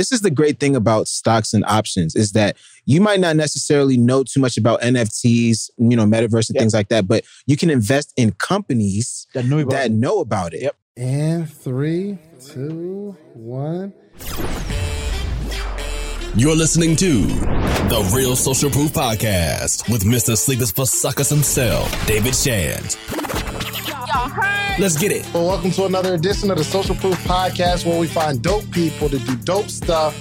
this is the great thing about stocks and options is that you might not necessarily know too much about NFTs, you know, metaverse and Yep. things like that, but you can invest in companies That know about that know about it. Yep. And three, two, one. You're listening to the Real Social Proof Podcast with Mr. Sleepers for Suckers himself, David Shands. Let's get it. Well, welcome to another edition of the Social Proof Podcast where we find dope people to do dope stuff.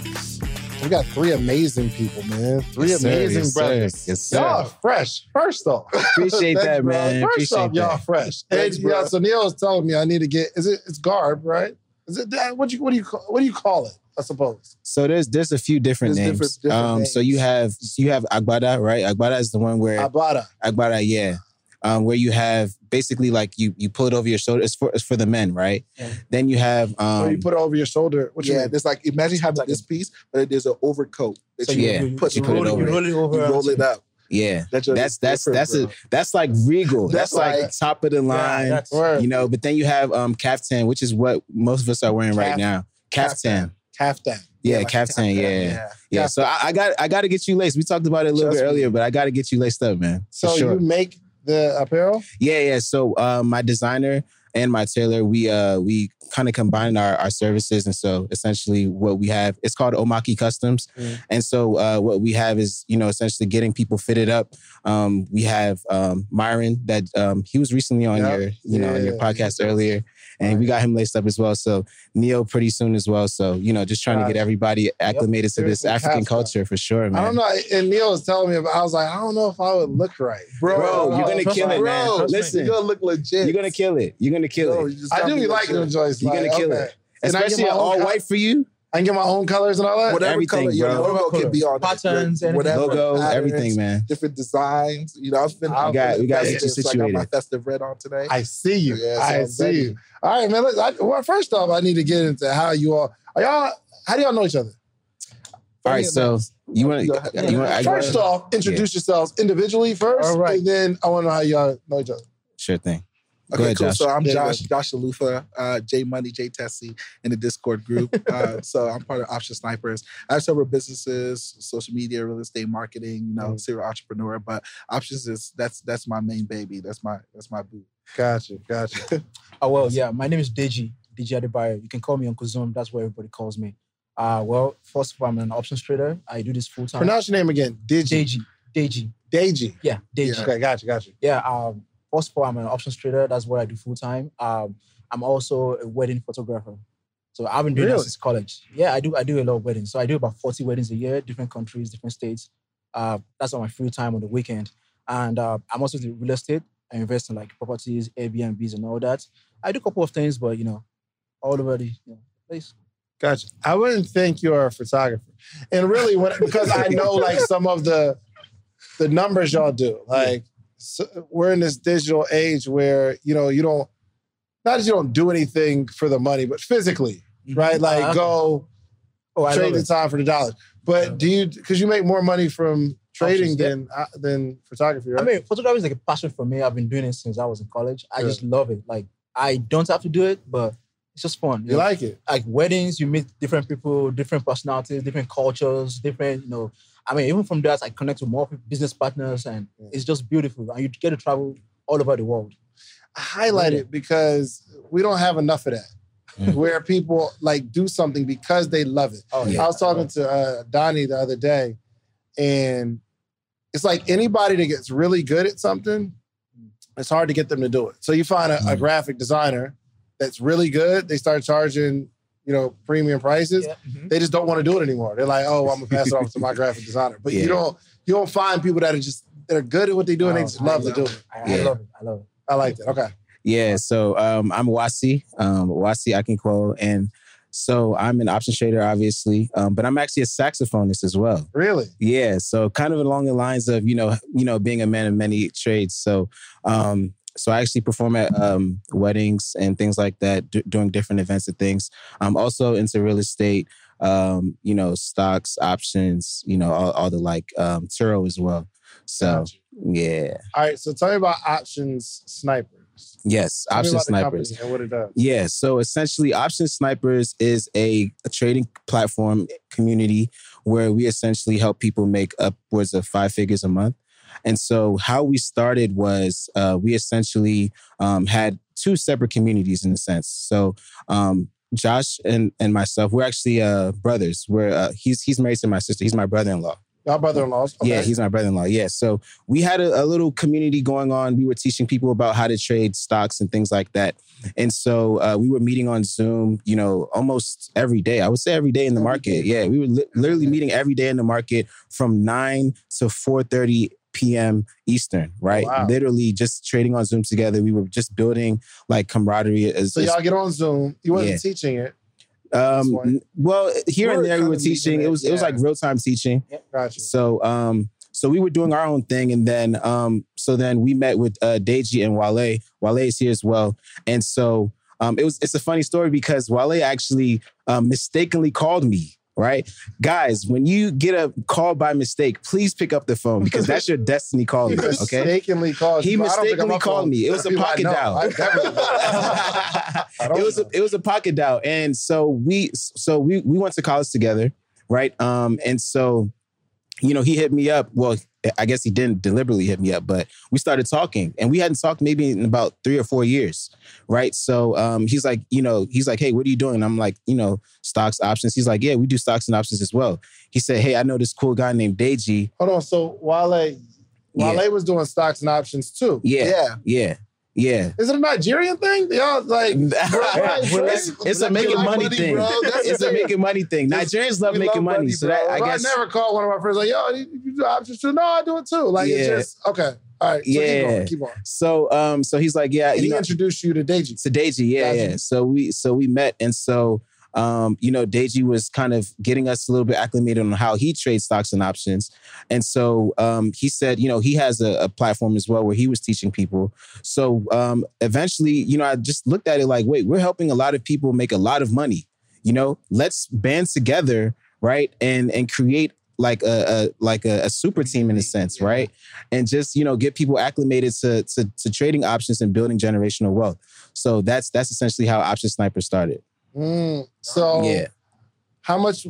We got three amazing people, man. Three Yes, sir. amazing Yes, sir. brothers. Yes, sir. Y'all are fresh. First off. Appreciate Thanks, that, bro. man. First Appreciate off, y'all fresh. Thanks, and, bro. yeah, so Neil was telling me I need to get is it it's garb, right? Is it that what you what do you call what do you call it? I suppose. So there's there's a few different There's names. different- different um, so you have you have Agbada, right? Agbada is the one where Abada. Agbada, yeah. Um, where you have basically like you you pull it over your shoulder. It's for it's for the men, right? Yeah. Then you have um, Or you put it over your shoulder. What yeah, mean? it's like imagine having like this piece, but there's an overcoat that So you Yeah. you, put you, put roll it, over you roll it over. you roll it up. yeah. That's your- That's that's that's a that's like regal. That's, That's like, like- top of the line. Yeah, that's, Word. you know, but then you have um caftan, which is what most of us are wearing right now. Caftan. Kaftan. Yeah, like caftan, yeah. Yeah. Yeah. So I, I got I got to get you laced. We talked about it a little Trust bit me. earlier, but I got to get you laced up, man. So sure. you make the apparel? Yeah, yeah. So uh, my designer and my tailor, we uh we kind of combine our, our services, and so essentially what we have it's called Omaki Customs, Mm. and so uh, what we have is you know essentially getting people fitted up. Um, we have um, Myron that um, he was recently on Yep. your you know on your Yeah. podcast earlier, and we got him laced up as well. So Neo pretty soon as well. So you know just trying to get everybody acclimated to this African culture for sure, man. I don't know. And Neil was telling me about I was like, I don't know if I would look right. bro. Bro, you're gonna kill me, it, man. bro. Listen, You're gonna look legit. you're gonna kill it. You're gonna kill Bro, it. I do be be liking them joints. You're gonna kill it. And I get Especially my an own all white for you. I can get my own colors and all that. Whatever Everything, color your bro. logo Whatever can be on color. it. Your- Patterns, anything. whatever Logo, patterns, everything, man. different designs. You know, I've been. We I've got- we gotta get invested, I got my festive red on today. I see you. Yeah, so I I'm see ready. you. All right, man. Let's, I, well, first off, I need to get into how you all are y'all. How do y'all know each other? All right, so you want to ahead. you want I First go, off, introduce yourselves individually first, All right. and then I want to know how y'all know each other. sure thing. Go Okay, ahead, cool. Josh. So I'm Yeah, Josh, Josh Alufa, uh, J Money, J Tessie in the Discord group. Uh, so I'm part of Option Snipers. I have several businesses, social media, real estate marketing, you know, Mm. serial entrepreneur. But options is that's that's my main baby. That's my that's my boo. Gotcha, gotcha. Oh well, yeah. My name is Deji. Deji Adebayo. You can call me Uncle Zoom. That's what everybody calls me. Uh, well, first of all, I'm an options trader. I do this full time. Pronounce your name again. Digi. Deji. Deji. Deji. Yeah, Deji. Yeah. Okay, gotcha, gotcha. Yeah, um, first of all, I'm an options trader. That's what I do full time. Um, I'm also a wedding photographer. So I've been doing Really? that since college. Yeah, I do. I do a lot of weddings. So I do about 40 weddings a year, different countries, different states. Uh, that's on my free time on the weekend. And uh, I'm also do real estate. I invest in like properties, Airbnbs, and all that. I do a couple of things, but you know, all over the you know, place. Gotcha. I wouldn't think you're a photographer, and really, when, because I know like some of the the numbers y'all do. Like so we're in this digital age where you know you don't not that you don't do anything for the money, but physically, right? Like Uh, go Oh, I trade the time for the dollars. But do you because you make more money from trading than uh, than photography, right? I mean, photography is like a passion for me. I've been doing it since I was in college. I Yeah. just love it. Like I don't have to do it, but it's just fun. you know? like it? like weddings, you meet different people, different personalities, different cultures, different, you know. I mean, even from that, I connect with more business partners, and Yeah. it's just beautiful. And you get to travel all over the world. I highlight it because we don't have enough of that. Mm. Where people like do something because they love it. Oh Yeah. I was talking to uh, Donnie the other day, and it's like anybody that gets really good at something, it's hard to get them to do it. So you find a, a Mm. graphic designer that's really good, they start charging, you know, premium prices. Yeah. mhm. They just don't want to do it anymore. They're like, oh, I'm gonna pass it off to my graphic designer. But Yeah. you don't you don't find people that are just that are good at what they do and they Oh, just I love to do it. I, I Yeah. love it. I love it. I like that. Okay. Yeah, so um, I'm Wasi, um, Wasi Akinkwole, and so I'm an options trader, obviously, um, but I'm actually a saxophonist as well. Really? Yeah, so kind of along the lines of you know, you know, being a man of many trades. So, um, so I actually perform at um, weddings and things like that, d- doing different events and things. I'm also into real estate, um, you know, stocks, options, you know, all, all the like um, Turo as well. So yeah, All right. So tell me about options sniper. Yes, Tell option snipers. company what it does. Yeah, so essentially, Option Snipers is a, a trading platform community where we essentially help people make upwards of five figures a month. And so, how we started was uh, we essentially um, had two separate communities in a sense. So, um, Josh and, and myself, we're actually uh, brothers. We're uh, he's he's married to my sister. He's my brother-in-law. Y'all brother-in-laws. Okay. Yeah, he's my brother-in-law. Yeah. So we had a, a little community going on. We were teaching people about how to trade stocks and things like that. And so uh, we were meeting on Zoom, you know, almost every day. I would say every day in the market. Yeah, we were li- literally meeting every day in the market from nine to four thirty p.m. Eastern. Right, Wow. literally just trading on Zoom together. We were just building like camaraderie. As, So y'all get on Zoom. You wasn't Yeah. teaching it. Um, well, here and there we were teaching. it, was it was like real time teaching. Gotcha. So um so we were doing our own thing and then um so then we met with uh Deji and Wale. Wale is here as well. And so um it was it's a funny story because Wale actually um mistakenly called me. Right, guys. When you get a call by mistake, please pick up the phone because that's your destiny He calling. Okay, mistakenly called. he you. I don't pick up mistakenly called phone. me. It was a pocket dial. I definitely- I don't it was a it was a pocket dial, and so we so we we went to college together, right? Um, and so you know he hit me up. Well, I guess he didn't deliberately hit me up, but we started talking, and we hadn't talked maybe in about three or four years, right? So um, he's like, you know, he's like, hey, what are you doing? And I'm like, you know, stocks, options. He's like, yeah, we do stocks and options as well. He said, hey, I know this cool guy named Deji. Hold on. So Wale, Wale Yeah. was doing stocks and options too. Yeah, Yeah. yeah, yeah. Is it a Nigerian thing? Y'all like it's, it's a making Like money, money, thing. bro. That's It's a making money thing. Nigerians love making love money, money, so that. I guess I never called one of my friends like, yo, you you do options too? No, I do it too. Like it's just okay. All right. So keep Yeah. going. Keep on. So um so he's like, yeah, And you he know, introduced you to Deji. to Deji, yeah, Gotcha. yeah. So we so we met and so um, you know, Deji was kind of getting us a little bit acclimated on how he trades stocks and options. And so um, he said, you know, he has a, a platform as well where he was teaching people. So um, eventually, you know, I just looked at it like, wait, we're helping a lot of people make a lot of money. You know, let's band together, right, and and create like a, a like a, a super team in a sense, Yeah. right? And just you know get people acclimated to, to to trading options and building generational wealth. So that's that's essentially how Option Sniper started. Mm, so Yeah. how much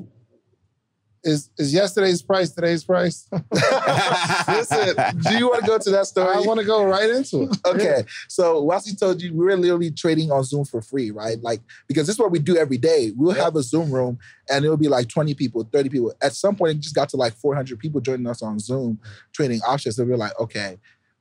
is is yesterday's price today's price? Listen, do you want to go to that story? I want to go right into it. Okay, so Wesley told you we were literally trading on Zoom for free, right? Like because this is what we do every day. We'll have a Zoom room, and it'll be like twenty people, thirty people. At some point, it just got to like four hundred people joining us on Zoom trading options. And we are like, okay,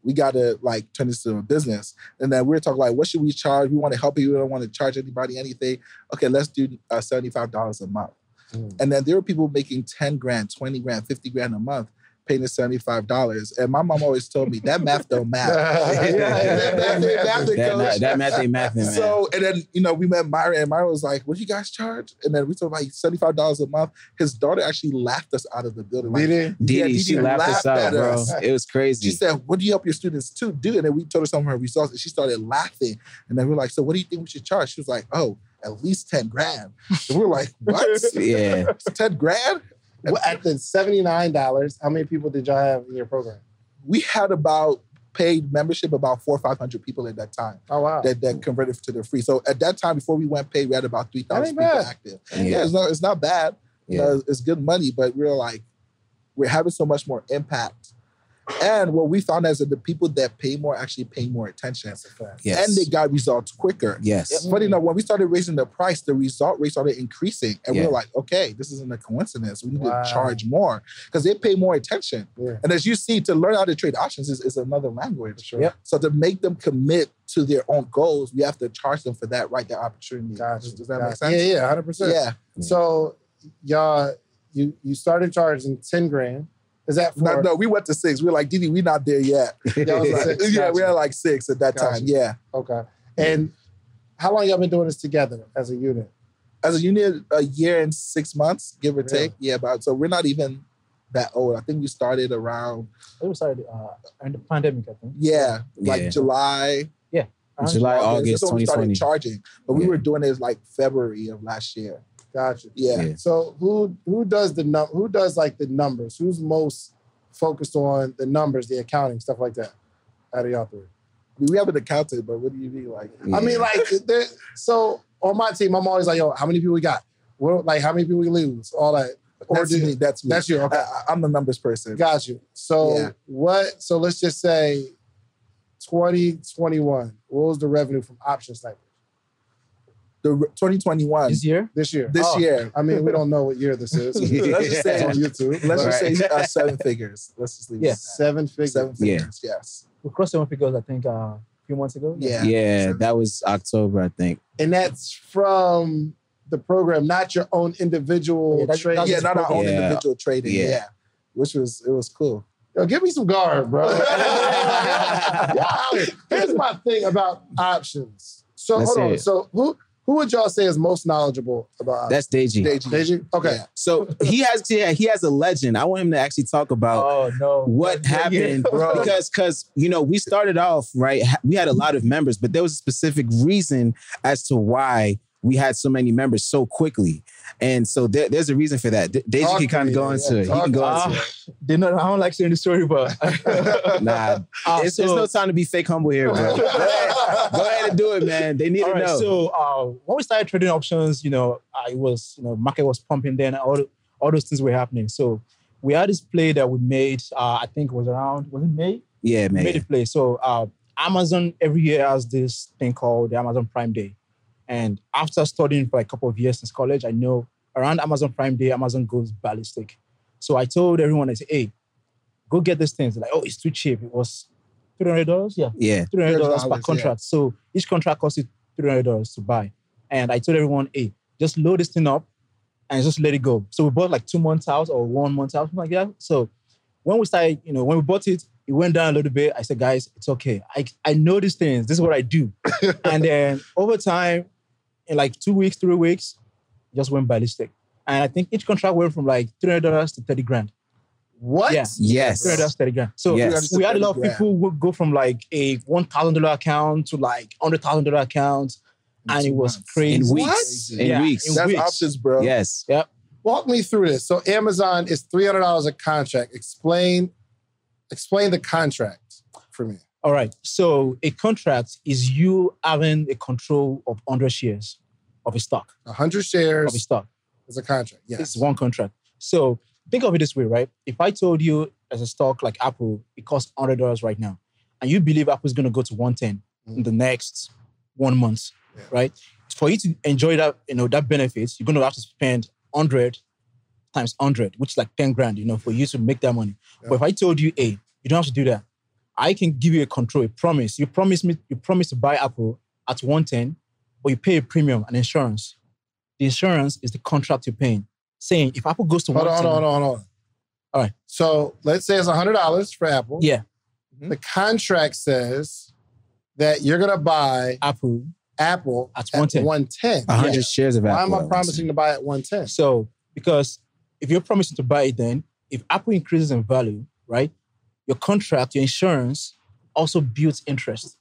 we got to like turn this into a business. And then we are talking like, what should we charge? We want to help you. We don't want to charge anybody anything. Okay, let's do uh, seventy five dollars a month. Mm. And then there were people making 10 grand, 20 grand, 50 grand a month, paying us $75. And my mom always told me that math don't. Yeah, yeah, that math ain't math, That, coach. ma- that math ain't math. So, and then, you know, we met Myra, and Myra was like, What do you guys charge? And then we told like $75 a month. His daughter actually laughed us out of the building. Like? Didi, Yeah, Didi she laughed us out, at bro. us. It was crazy. she said, What do you help your students to do? And then we told her some of her results, and she started laughing. And then we are like, So, what do you think we should charge? She was like, Oh, at least 10 grand. And we are like, What? yeah. 10 grand? Well, At the seventy nine dollars, how many people did y'all have in your program? We had about paid membership about four or 500 people at that time. Oh wow. that, that converted to the free. So at that time, before we went paid, we had about three That people bad. active. Yeah. Yeah, it's not it's not bad. Yeah. know, it's good money, but we're like we're having so much more impact. And what we found is that the people that pay more actually pay more attention, That's a fact. Yes. and they got results quicker. yes. Funny mm. enough, when we started raising the price, the result rate started increasing, and we Yeah. were like, "Okay, this isn't a coincidence. We need Wow. to charge more because they pay more attention." Yeah. And as you see, to learn how to trade options is, is another language. Sure. Yep. So to make them commit to their own goals, we have to charge them for that right, that opportunity. Gotcha. Does, does that Gotcha. make sense? Yeah, yeah, hundred percent. Yeah. So y'all, you you started charging ten grand. Is that for? No, no, we went to six. We were like, Didi, we're not there yet. Y'all like six. yeah, we Gotcha. had like six at that Gotcha. time. Yeah. Okay. And how long y'all been doing this together as a unit? As a unit, a year and six months, give or Really? take. Yeah, but so we're not even that old. I think we started around, I think we started uh, in the pandemic, I think. yeah, like Yeah. July, Yeah, July, That's August when we started charging. But we were doing it like February of last year. Gotcha. Yeah. Yeah. So who who does the num who does like the numbers? Who's most focused on the numbers, the accounting, stuff like that? Out of y'all three. We have an accountant, but what do you mean? Like, I mean, like, so on my team, I'm always like, yo, how many people we got? What, like, how many people we lose? All that. Or that's do- me. That's me. That's you. Okay. I, I'm the numbers person. Got you. So Yeah. what? So let's just say 2021. What was the revenue from option snipers The 2021 This year, this year? this Oh. year. I mean, we don't know what year this is. Let's just say It's on YouTube. Let's just Right. say uh, seven figures. Let's just leave Yeah. it at seven figures. Seven Yeah. figures. Yes. we crossed seven figures. I think uh, a few months ago. Yeah. yeah, that was October, I think. And that's from the program, not your own individual Yeah, that's- trade. that's Yeah, not our own Yeah. individual trading. Yeah. Yeah. Which was it was cool. Yo, give me some guard, bro. Yeah, Here's my thing about options. So Let's hold on. it. So who who would y'all say is most knowledgeable about? That's Deji. Deji. Deji? Okay. Yeah. So he has yeah, he has a legend. I want him to actually talk about Oh no! what Yeah, happened bro. because because you know we started off right we had a lot of members but there was a specific reason as to why we had so many members so quickly and so there, there's a reason for that. D- Deji Talk can to kind of go yeah, into it. He can go to into it. They not, I don't like saying the story, but nah Uh, it's, so- there's no time to be fake humble here bro. Go ahead, go ahead and do it man. They need All to right, know. so uh, when we started trading options, you know, I was, you know, market was pumping then, all, all those things were happening. So we had this play that we made, uh, I think it was around, was it May? yeah We made man a play. So uh, Amazon every year has this thing called the Amazon Prime Day. And after studying for like a couple of years since college, I know around Amazon Prime Day, Amazon goes ballistic. So I told everyone, I said, hey, go get these things. They're like, oh, it's too cheap. It was $300? Yeah. yeah three hundred dollars $300, per yeah. contract. So each contract costs you three hundred dollars to buy. And I told everyone, hey, just load this thing up and just let it go. So we bought like two months out or one month out, something like that. So when we started, you know, when we bought it, it went down a little bit. I said, guys, it's okay. I I know these things. This is what I do. and then over time, in like two weeks, three weeks, just went ballistic. And I think each contract went from like three hundred dollars to thirty grand. What? Yeah. yes Three hundred dollars, thirty grand. So Yes. we had a lot of people who would go from like a one thousand dollar account to like hundred thousand dollar account, and it was months. crazy. in What? weeks in Yeah, weeks in That's weeks. options, bro. yes Yep. Walk me through this. So Amazon is three hundred dollars a contract. Explain, explain the contract for me. All right. So a contract is you having a control of hundred shares of a stock hundred shares of a stock. is a contract. Yes. It's one contract. So think of it this way, right? If I told you as a stock like Apple, it costs hundred dollars right now, and you believe Apple's going to go to one ten mm. in the next one month, Yeah. right? For you to enjoy that, you know, that benefits, you're going to have to spend hundred times hundred, which is like ten grand, you know, for you to make that money. Yeah. But if I told you, hey, you don't have to do that. I can give you a control, a promise. You promise me, you promise to buy Apple at 110, but you pay a premium and insurance. The insurance is the contract you're paying. Saying if Apple goes to Hold 110, hold on, hold on, hold on. All right. So let's say it's hundred dollars for Apple. Yeah, The contract says that you're gonna buy Apple. Apple At 110. One ten. 100 shares of Apple. Why am I promising to buy at one ten? So because if you're promising to buy it, then if Apple increases in value, right, your contract, your insurance also builds interest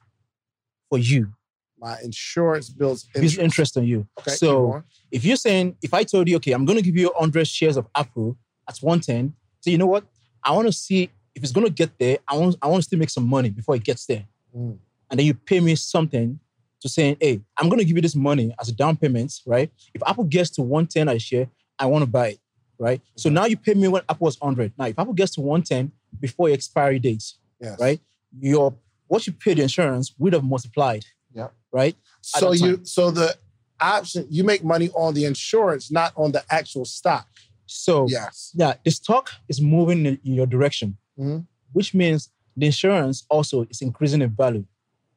for you. My insurance builds Builds interest. interest on you. Okay. so if you're saying, if I told you, okay, I'm going to give you 100 shares of Apple at 110, so you know what? I want to see if it's going to get there. I want, I want to still make some money before it gets there. Mm. And then you pay me something to saying, hey, I'm going to give you this money as a down payment, right? If Apple gets to 110 a share, I want to buy it, right? So now you pay me when Apple was 100. Now, if Apple gets to 110 before your expiry dates, Yes. right? Your what you paid the insurance would have multiplied. Yeah. Right? So you so the option you make money on the insurance, not on the actual stock. So Yes. yeah, the stock is moving in, your direction, Mhm. which means the insurance also is increasing in value.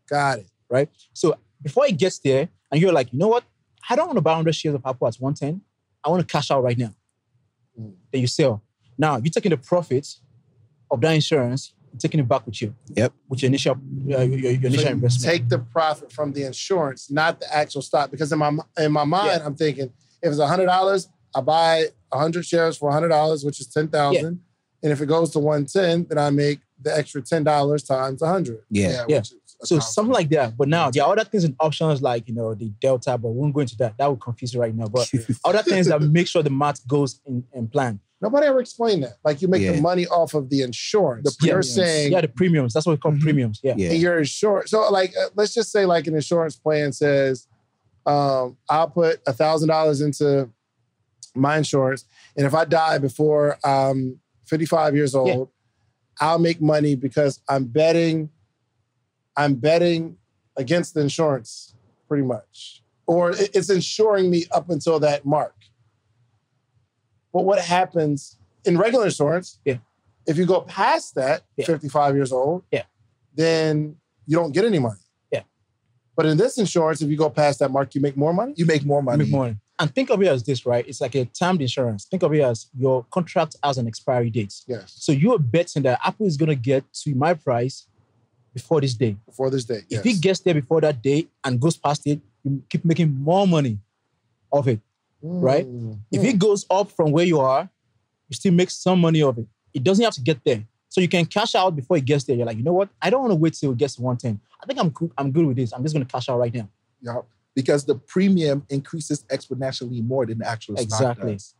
Got it. right? So before it gets there, and you're like, you know what? I don't want to buy 100 shares of Apple at 110. I want to cash out right now. Mm. Then you sell. Now you're taking the profits of that insurance, you're taking it back with you. Yep. With your initial, uh, your, your So initial you investment. take the profit from the insurance, not the actual stock. Because in my in my mind, I'm thinking if it's hundred dollars, I buy hundred shares for hundred dollars, which is ten thousand. And if it goes to one ten, then I make the extra ten dollars times hundred. yeah Yeah. which is so thousand. something like that. But now there are other things and options like you know the delta, but we won't go into that. That would confuse you right now. But other things that make sure the math goes in, in plan. Nobody ever explained that. Like you make Yeah. the money off of the insurance. The You're premiums. saying Yeah, the premiums. That's what we call Mhm. premiums. Yeah. Yeah. and your insurance. So like, uh, let's just say like an insurance plan says, um, I'll put a thousand dollars into my insurance, and if I die before I'm 55 years old, Yeah. I'll make money because I'm betting. I'm betting against the insurance, pretty much, or it's insuring me up until that mark. But what happens in regular insurance? Yeah. If you go past that, Yeah. 55 years old, Yeah. then you don't get any money. Yeah. But in this insurance, if you go past that mark, you make more money. You make more You money. Make money. And think of it as this, right? It's like a termed insurance. Think of it as your contract has an expiry date. Yes. So you are betting that Apple is going to get to my price before this day. Before this day. Yes. If yes. he gets there before that day and goes past it, you keep making more money of it. Right? Mm. If it goes up from where you are, you still make some money of it. It doesn't have to get there. So you can cash out before it gets there. You're like, you know what? I don't want to wait till it gets to 110. I think I'm good. I'm good with this. I'm just going to cash out right now. Yeah. Because the premium increases exponentially more than the actual stock Exactly. does.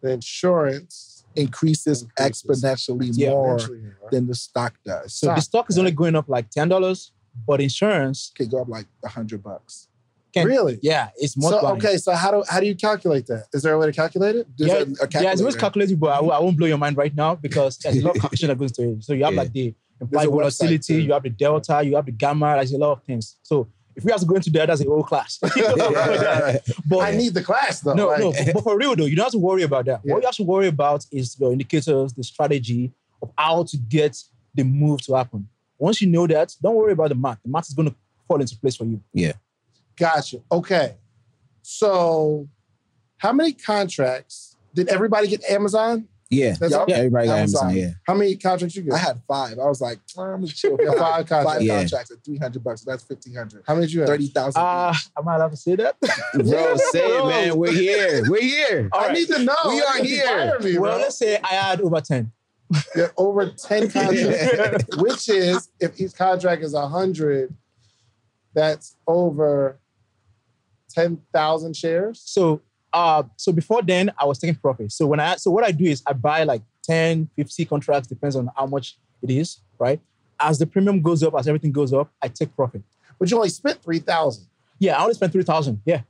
the insurance Increases, Increases. exponentially Yeah. more right? than the stock does. So So the stock is only going up like $10, but insurance it could go up like a hundred bucks. Can, really. yeah, it's more. So okay, so how do how do you calculate that? Is there a way to calculate it? There's yeah, yeah, it's always calculated, but I, won't- I won't blow your mind right now because there's a lot of calculation that goes into it. So you have Yeah. like the implied volatility, you have the delta, you have the gamma, there's a lot of things. So if we have to go into that, that's a whole class. but I need the class though. no, like- no, but, but for real though, you don't have to worry about that. Yeah. What you have to worry about is the indicators, the strategy of how to get the move to happen. Once you know that, don't worry about the math. The math is going to fall into place for you. Gotcha. Okay. So, how many contracts did everybody get Amazon? Yeah. That's Yup. all? Yeah, everybody got Amazon. Amazon. Yeah. How many contracts you get? I had five. I was like, "Oh, I'm gonna chill. Yeah, Five, five contracts. five Yeah. contracts at 300 bucks. That's 1500 How many did you have? 30,000. Uh, am I allowed to say that? Bro, say it, man. We're here. We're here. All I right. need to know. We are here. fired Me, well, bro. let's say I had over 10. Yeah, over 10 contracts, which is, if each contract is 100, that's over 10,000 shares. So uh so before then I was taking profit. So when I so what I do is I buy like 10, 50 contracts, depends on how much it is, right? As the premium goes up, as everything goes up, I take profit. But you only spent 3,000. Yeah, I only spent three thousand. Yeah.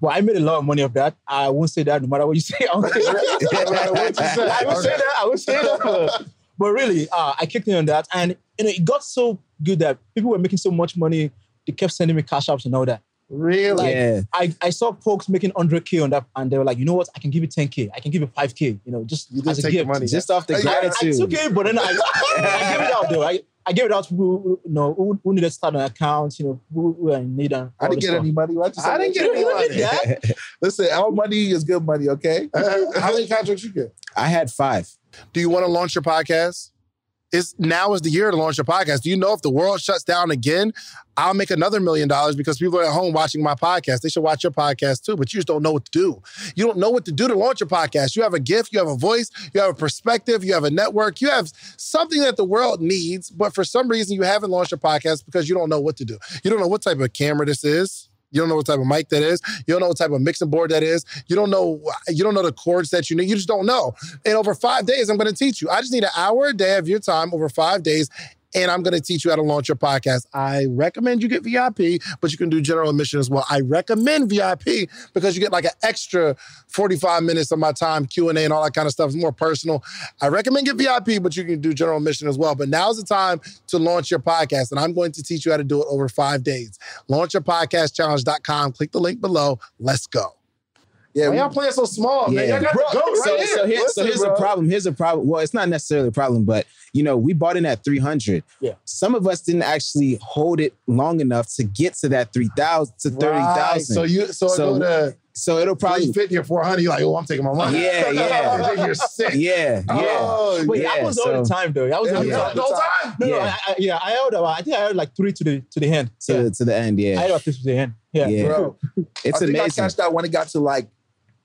Well, I made a lot of money of that. I won't say that no matter what you say. I won't say that. No what you say. I will say that. I will say that. But really, uh, I kicked in on that, and you know, it got so good that people were making so much money. They kept sending me cash apps and all that. Really? Yeah. I, I saw folks making 100K on that, and they were like, you know what? I can give you 10K. I can give you 5K, you know, just You did as a gift. money. Just off the I- I- I I gratitude. took it, but then I, I gave it out though. I, I gave it out to people who, you know, who, who needed to start an account, you know, who, who are in need. And I didn't get stuff. any money. Why you say I didn't get any money. did? Listen, our money is good money, okay? How many contracts you get? I had five. Do you want to launch your podcast? It's now is the year to launch your podcast. Do you know if the world shuts down again, I'll make another million dollars because people are at home watching my podcast. They should watch your podcast too, but you just don't know what to do. You don't know what to do to launch your podcast. You have a gift, you have a voice, you have a perspective, you have a network, you have something that the world needs, but for some reason you haven't launched your podcast because you don't know what to do. You don't know what type of camera this is. You don't know what type of mic that is. You don't know what type of mixing board that is. You don't know. You don't know the chords that you need. You just don't know. And over five days, I'm going to teach you. I just need an hour a day of your time over five days. And I'm going to teach you how to launch your podcast. I recommend you get VIP, but you can do general admission as well. I recommend VIP because you get like an extra 45 minutes of my time, Q&A and all that kind of stuff. It's more personal. I recommend get VIP, but you can do general admission as well. But now's the time to launch your podcast. And I'm going to teach you how to do it over five days. Launchyourpodcastchallenge.com. Click the link below. Let's go. Yeah, Why we- y'all playing so small, man? Yeah. Y'all got Bro, the goat right so, here. so, here, so here's bro. a problem. Here's a problem. Well, it's not necessarily a problem, but you know, we bought in at 300. Yeah. Some of us didn't actually hold it long enough to get to that 3,000 to 30,000. Right. So you so, So- it go to so it'll probably 350 or 400. You're like, oh, I'm taking my money. Yeah, yeah. You're sick. Yeah, yeah. Oh, Wait, Yeah, that was all the time though. That was Yeah, all the yeah. time. The whole time? No, no, Yeah. I, I, yeah, I held about, I think I held like three to the to the hand. to, yeah. to the end, yeah. held about three to the hand. Yeah. Yeah. bro. It's I think amazing. I cashed out when it got to like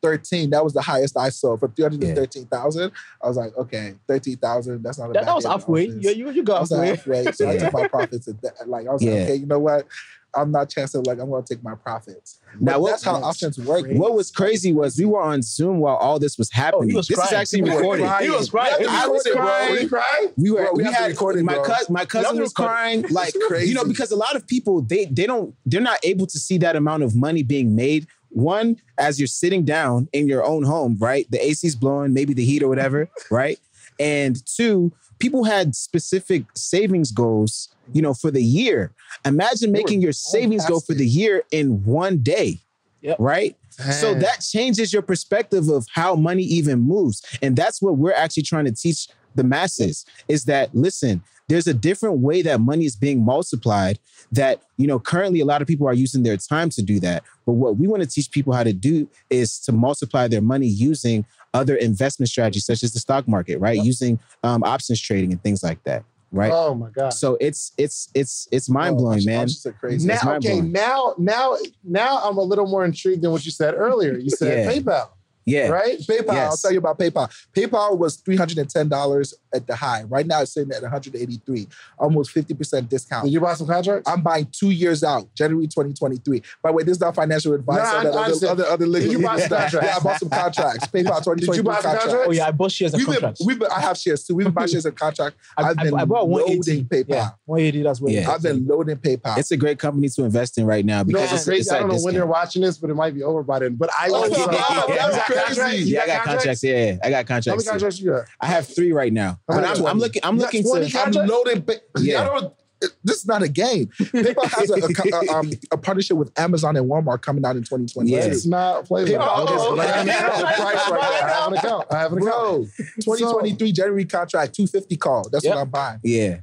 13. That was the highest I saw for 313,000. I was like, okay, 13,000. That's not a That, bad that was day in the halfway. office. You, you, you I got was like halfway. halfway. So I took my profits. At that. Like, I was Yeah. like, okay, you know what? I'm not chancing. Like, I'm going to take my profits. Now, But what- that's how options work. What was crazy was we were on Zoom while all this was oh, happening. was this is crying. actually He was recorded. crying. He was crying. We have I was record it, bro. crying. We crying? We were. Bro, we we, had record it, my bro. cousin. My cousin was crying. Like crazy. you know, because a lot of people they they don't they're not able to see that amount of money being made. One, as you're sitting down in your own home, right? The AC's blowing, maybe the heat or whatever, right? And two, people had specific savings goals, you know, for the year. Imagine They making your savings goal for the year in one day, Yep. right? So that changes your perspective of how money even moves. And that's what we're actually trying to teach the masses is that listen, there's a different way that money is being multiplied that, you know, currently a lot of people are using their time to do that. But what we want to teach people how to do is to multiply their money using other investment strategies such as the stock market, right? Using um, options trading and things like that, right? Oh my god. So it's it's it's it's mind blowing, Options- man. crazy. Now, okay, mind-blowing. now, now, now, I'm a little more intrigued than what you said earlier. You said Yeah. PayPal, Yeah. right? PayPal, I'll tell you about PayPal. PayPal was $310 at the high. Right now it's sitting at 183, almost 50% discount. Did you buy some contracts? I'm buying two years out, January 2023. By the way, this is not financial advice. No, I- other, I other, other, other Did you buy some contracts? Yeah, I bought some contracts. PayPal 2023 Did you buy some contracts. contracts? Oh yeah, I bought shares and We've been, we've been, I have shares too. We've been buying shares and contract. I, I've been I bought 180. loading PayPal. Yeah, 180. That's what. Yeah. I've been loading PayPal. It's a great company to invest in right now because what's it's, crazy? it's I don't know when they're watching this, but it might be over by then. But I Oh, want wow, to that's crazy. Yeah, I got contracts. Yeah, yeah, I got How many contracts. too. contracts you got? I have three right now. How But? I'm, I'm looking. I'm looking 20 to. I'm contracts? loading. Yeah. I don't. This is not a game. PayPal has a, a, a, um, a partnership with Amazon and Walmart coming out in 2020. Yeah. It's not play PayPal I is have an right account. now. The price right I have an account. I have an account. Bro, 2023 January contract, 250 call. That's Yep. what I'm buying. Yeah,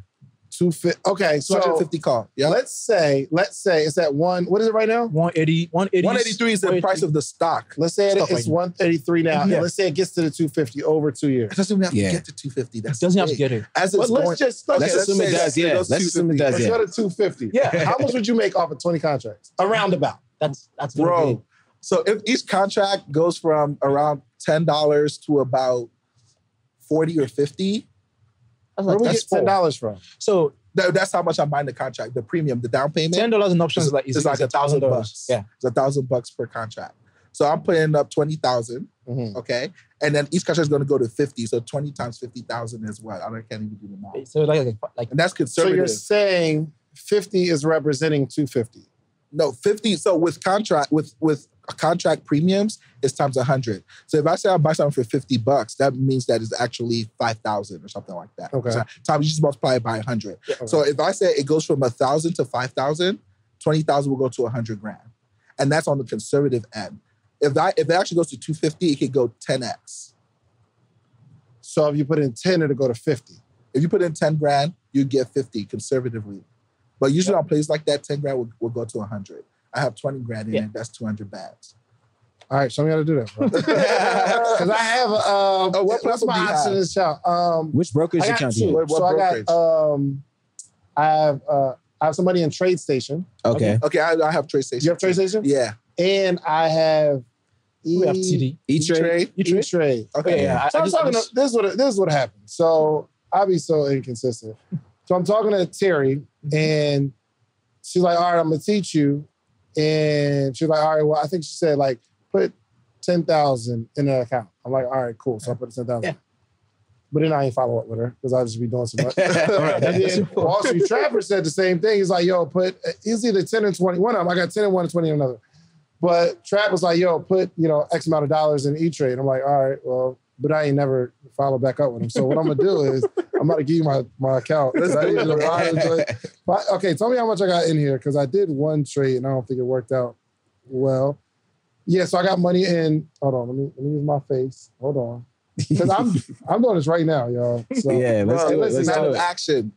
Two fi- Okay, so 250 call. Yeah. let's say, let's say it's at one. What is it right now? 180. 180. 183 is the price of the stock. Let's say it, it's like- 133 now. Yeah. And let's say it gets to the 250 over two years. It doesn't even have Yeah. to get to 250. It doesn't have to get it. As it's But let's just Okay, let's let's assume it does. Yeah, let's assume it 250. does. Let's go to 250. Yeah. How much would you make off of 20 contracts? Around about. That's that's bro. be- So if each contract goes from around ten dollars to about forty or fifty, That's Where like we get ten dollars from? So that, that's how much I'm buying the contract. The premium, the down payment, ten dollars in options is like is, it's like a thousand bucks. Yeah. It's a thousand bucks per contract. So I'm putting up twenty thousand. Mhm. Okay, and then each contract is going to go to fifty. So twenty times fifty thousand is what I can't even do the math. So like like, like And that's So you're saying 50 is representing 250. No, 50. So with contract with with contract premiums, it's times 100. So if I say I buy something for 50 bucks, that means that it's actually 5,000 or something like that. Okay. So times you just multiply it by 100. Okay. So if I say it goes from 1,000 to 5,000, 20,000 will go to 100 grand. And that's on the conservative end. If that if it actually goes to 250, it could go 10x. So if you put in 10, it'll go to 50. If you put in 10 grand, you get 50 conservatively. But usually on places like that, 10 grand will, will go to 100. I have 20 grand in Yeah. it. That's 200 bags. All right, show me how to do that, bro. Because I have uh, Oh, what what's platform my do you option have? in this child? Um, which brokerage account do you? What- what so I got um, I have uh, I have somebody in TradeStation. have? Okay, Okay, I, I have TradeStation. You have TradeStation? Yeah. And I have E we have TD. E Trade. You trade? E-Trade. Okay. Yeah, I, So I I'm just, talking. just- To, this is what this is what happened. So I'll be so inconsistent. So I'm talking to Terry, Mm-hmm. and she's like, "All right, I'm gonna teach you." And she's like, "All right, well, I think she said like put ten thousand in an account." I'm like, "All right, cool." So I put ten thousand. Yeah. But then I ain't follow up with her because I just be doing so much. Alright, and then Wall Street Trapper said the same thing. He's like, "Yo, put uh, he's either ten and twenty. One of them, I got ten and one and twenty in another." But Trap was like, "Yo, put you know X amount of dollars in E Trade." I'm like, "All right, well." But I ain't never follow back up with him. So what I'm gonna do is I'm gonna give you my, my account. Let's I do it, usually bro. buy into it. But, okay, tell me how much I got in here because I did one trade and I don't think it worked out well. Yeah, so I got money in. Hold on, let me let me use my face. Hold on, because I'm I'm doing this right now, y'all. So, yeah, let's Bro, do it. listen, Let's do it. action.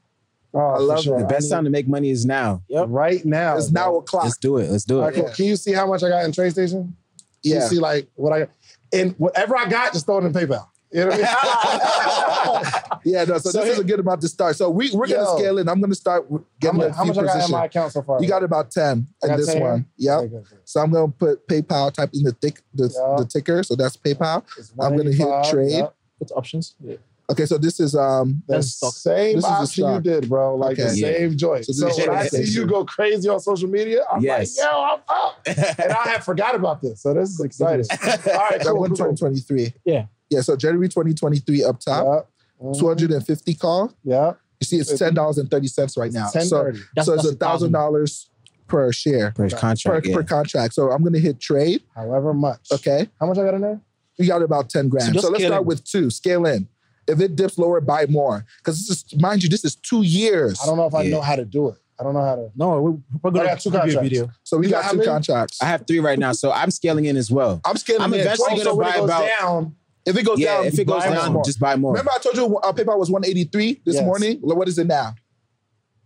oh, I love sure. The best time to make money is now. right now. It's bro. now o'clock. Let's do it. Let's do it. right, cool. Can you see how much I got in TradeStation? Can Yeah. You see like what I and whatever I got, just throw it in PayPal. You know what I mean? Yeah, no. So, So this is a good amount to start. So we we're gonna scale in. I'm gonna start with how getting much, a how few much I got in positions. my account so far? You got about ten I in this 10 one. Yep. Okay, good, good. So I'm gonna put PayPal, type in the thick the, Yeah. the ticker. So that's PayPal. I'm gonna hit trade. yeah. What's options? Yeah. Okay, so this is um The That's stock. same This is a option you did, bro. Like the Okay. Yeah. same joint. So So, is when I see you go crazy on social media, I'm Yes. like, yo, I'm up. and I had forgot about this. So this is exciting. All right, that cool. one cool, cool. 2023. Yeah. Yeah, so January 2023 up top, Yeah. Mhm. 250 call. Yeah. You see it's ten dollars and thirty cents right now. So. That's, so it's a thousand dollars per share per per, contract. yeah. per contract. So I'm gonna hit trade. However much. Okay. How much I got in there? You got about 10 grand. So So, let's start in. with two. Scale in. If it dips lower, buy more. Because this is, mind you, this is two years. I don't know if I Yeah. know how to do it. I don't know how to. No, we- we're gonna got two give you a contracts. video. So we You got got two many? contracts. I have three right now, so I'm scaling in as well. I'm scaling I'm in. eventually gonna buy about- down. If it goes yeah, down, if it goes down, more. just buy more. Remember I told you uh, our PayPal was 183 this Yes. morning? Well, What is it now?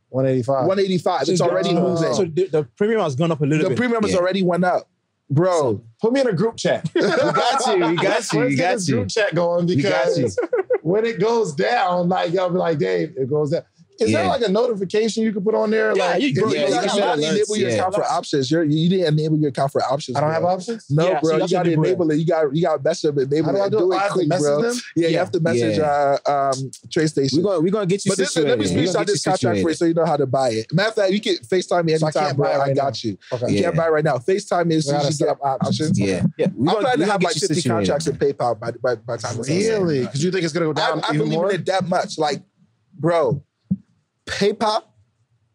185. 185. It's already the- moving. So the, the premium has gone up a little the bit. The premium has Yeah. already went up. Bro, Put me in a group chat. we got you, we got you, we Let's get got this you. group chat going We got you. because when it goes down, like y'all be like, Dave, it goes down. Is there like a notification you can put on there? Yeah, like, you- if bro, yeah, you can you gotta enable your account for options. You're, you didn't enable your account for options. I don't bro. have options. No, Yeah, so bro. you you have to got to enable it. You got you got to message them. Enable How do I it. do it? Do it quick, bro. them? Yeah, you have to message uh, um, TradeStation. We're gonna we're gonna get you But this, situated. let me We're screenshot this contract for you so you know how to buy it. Matter of fact, you can FaceTime me I anytime, bro. I got you. You can't buy it right now. FaceTime is We so you gotta should set get up options. options. Yeah, Yeah. we I'm gonna, trying to have like 50 contracts in PayPal by, by, by the time it's Really? done. Because you think it's gonna go down I, I even believe in it that much. Like, bro, PayPal.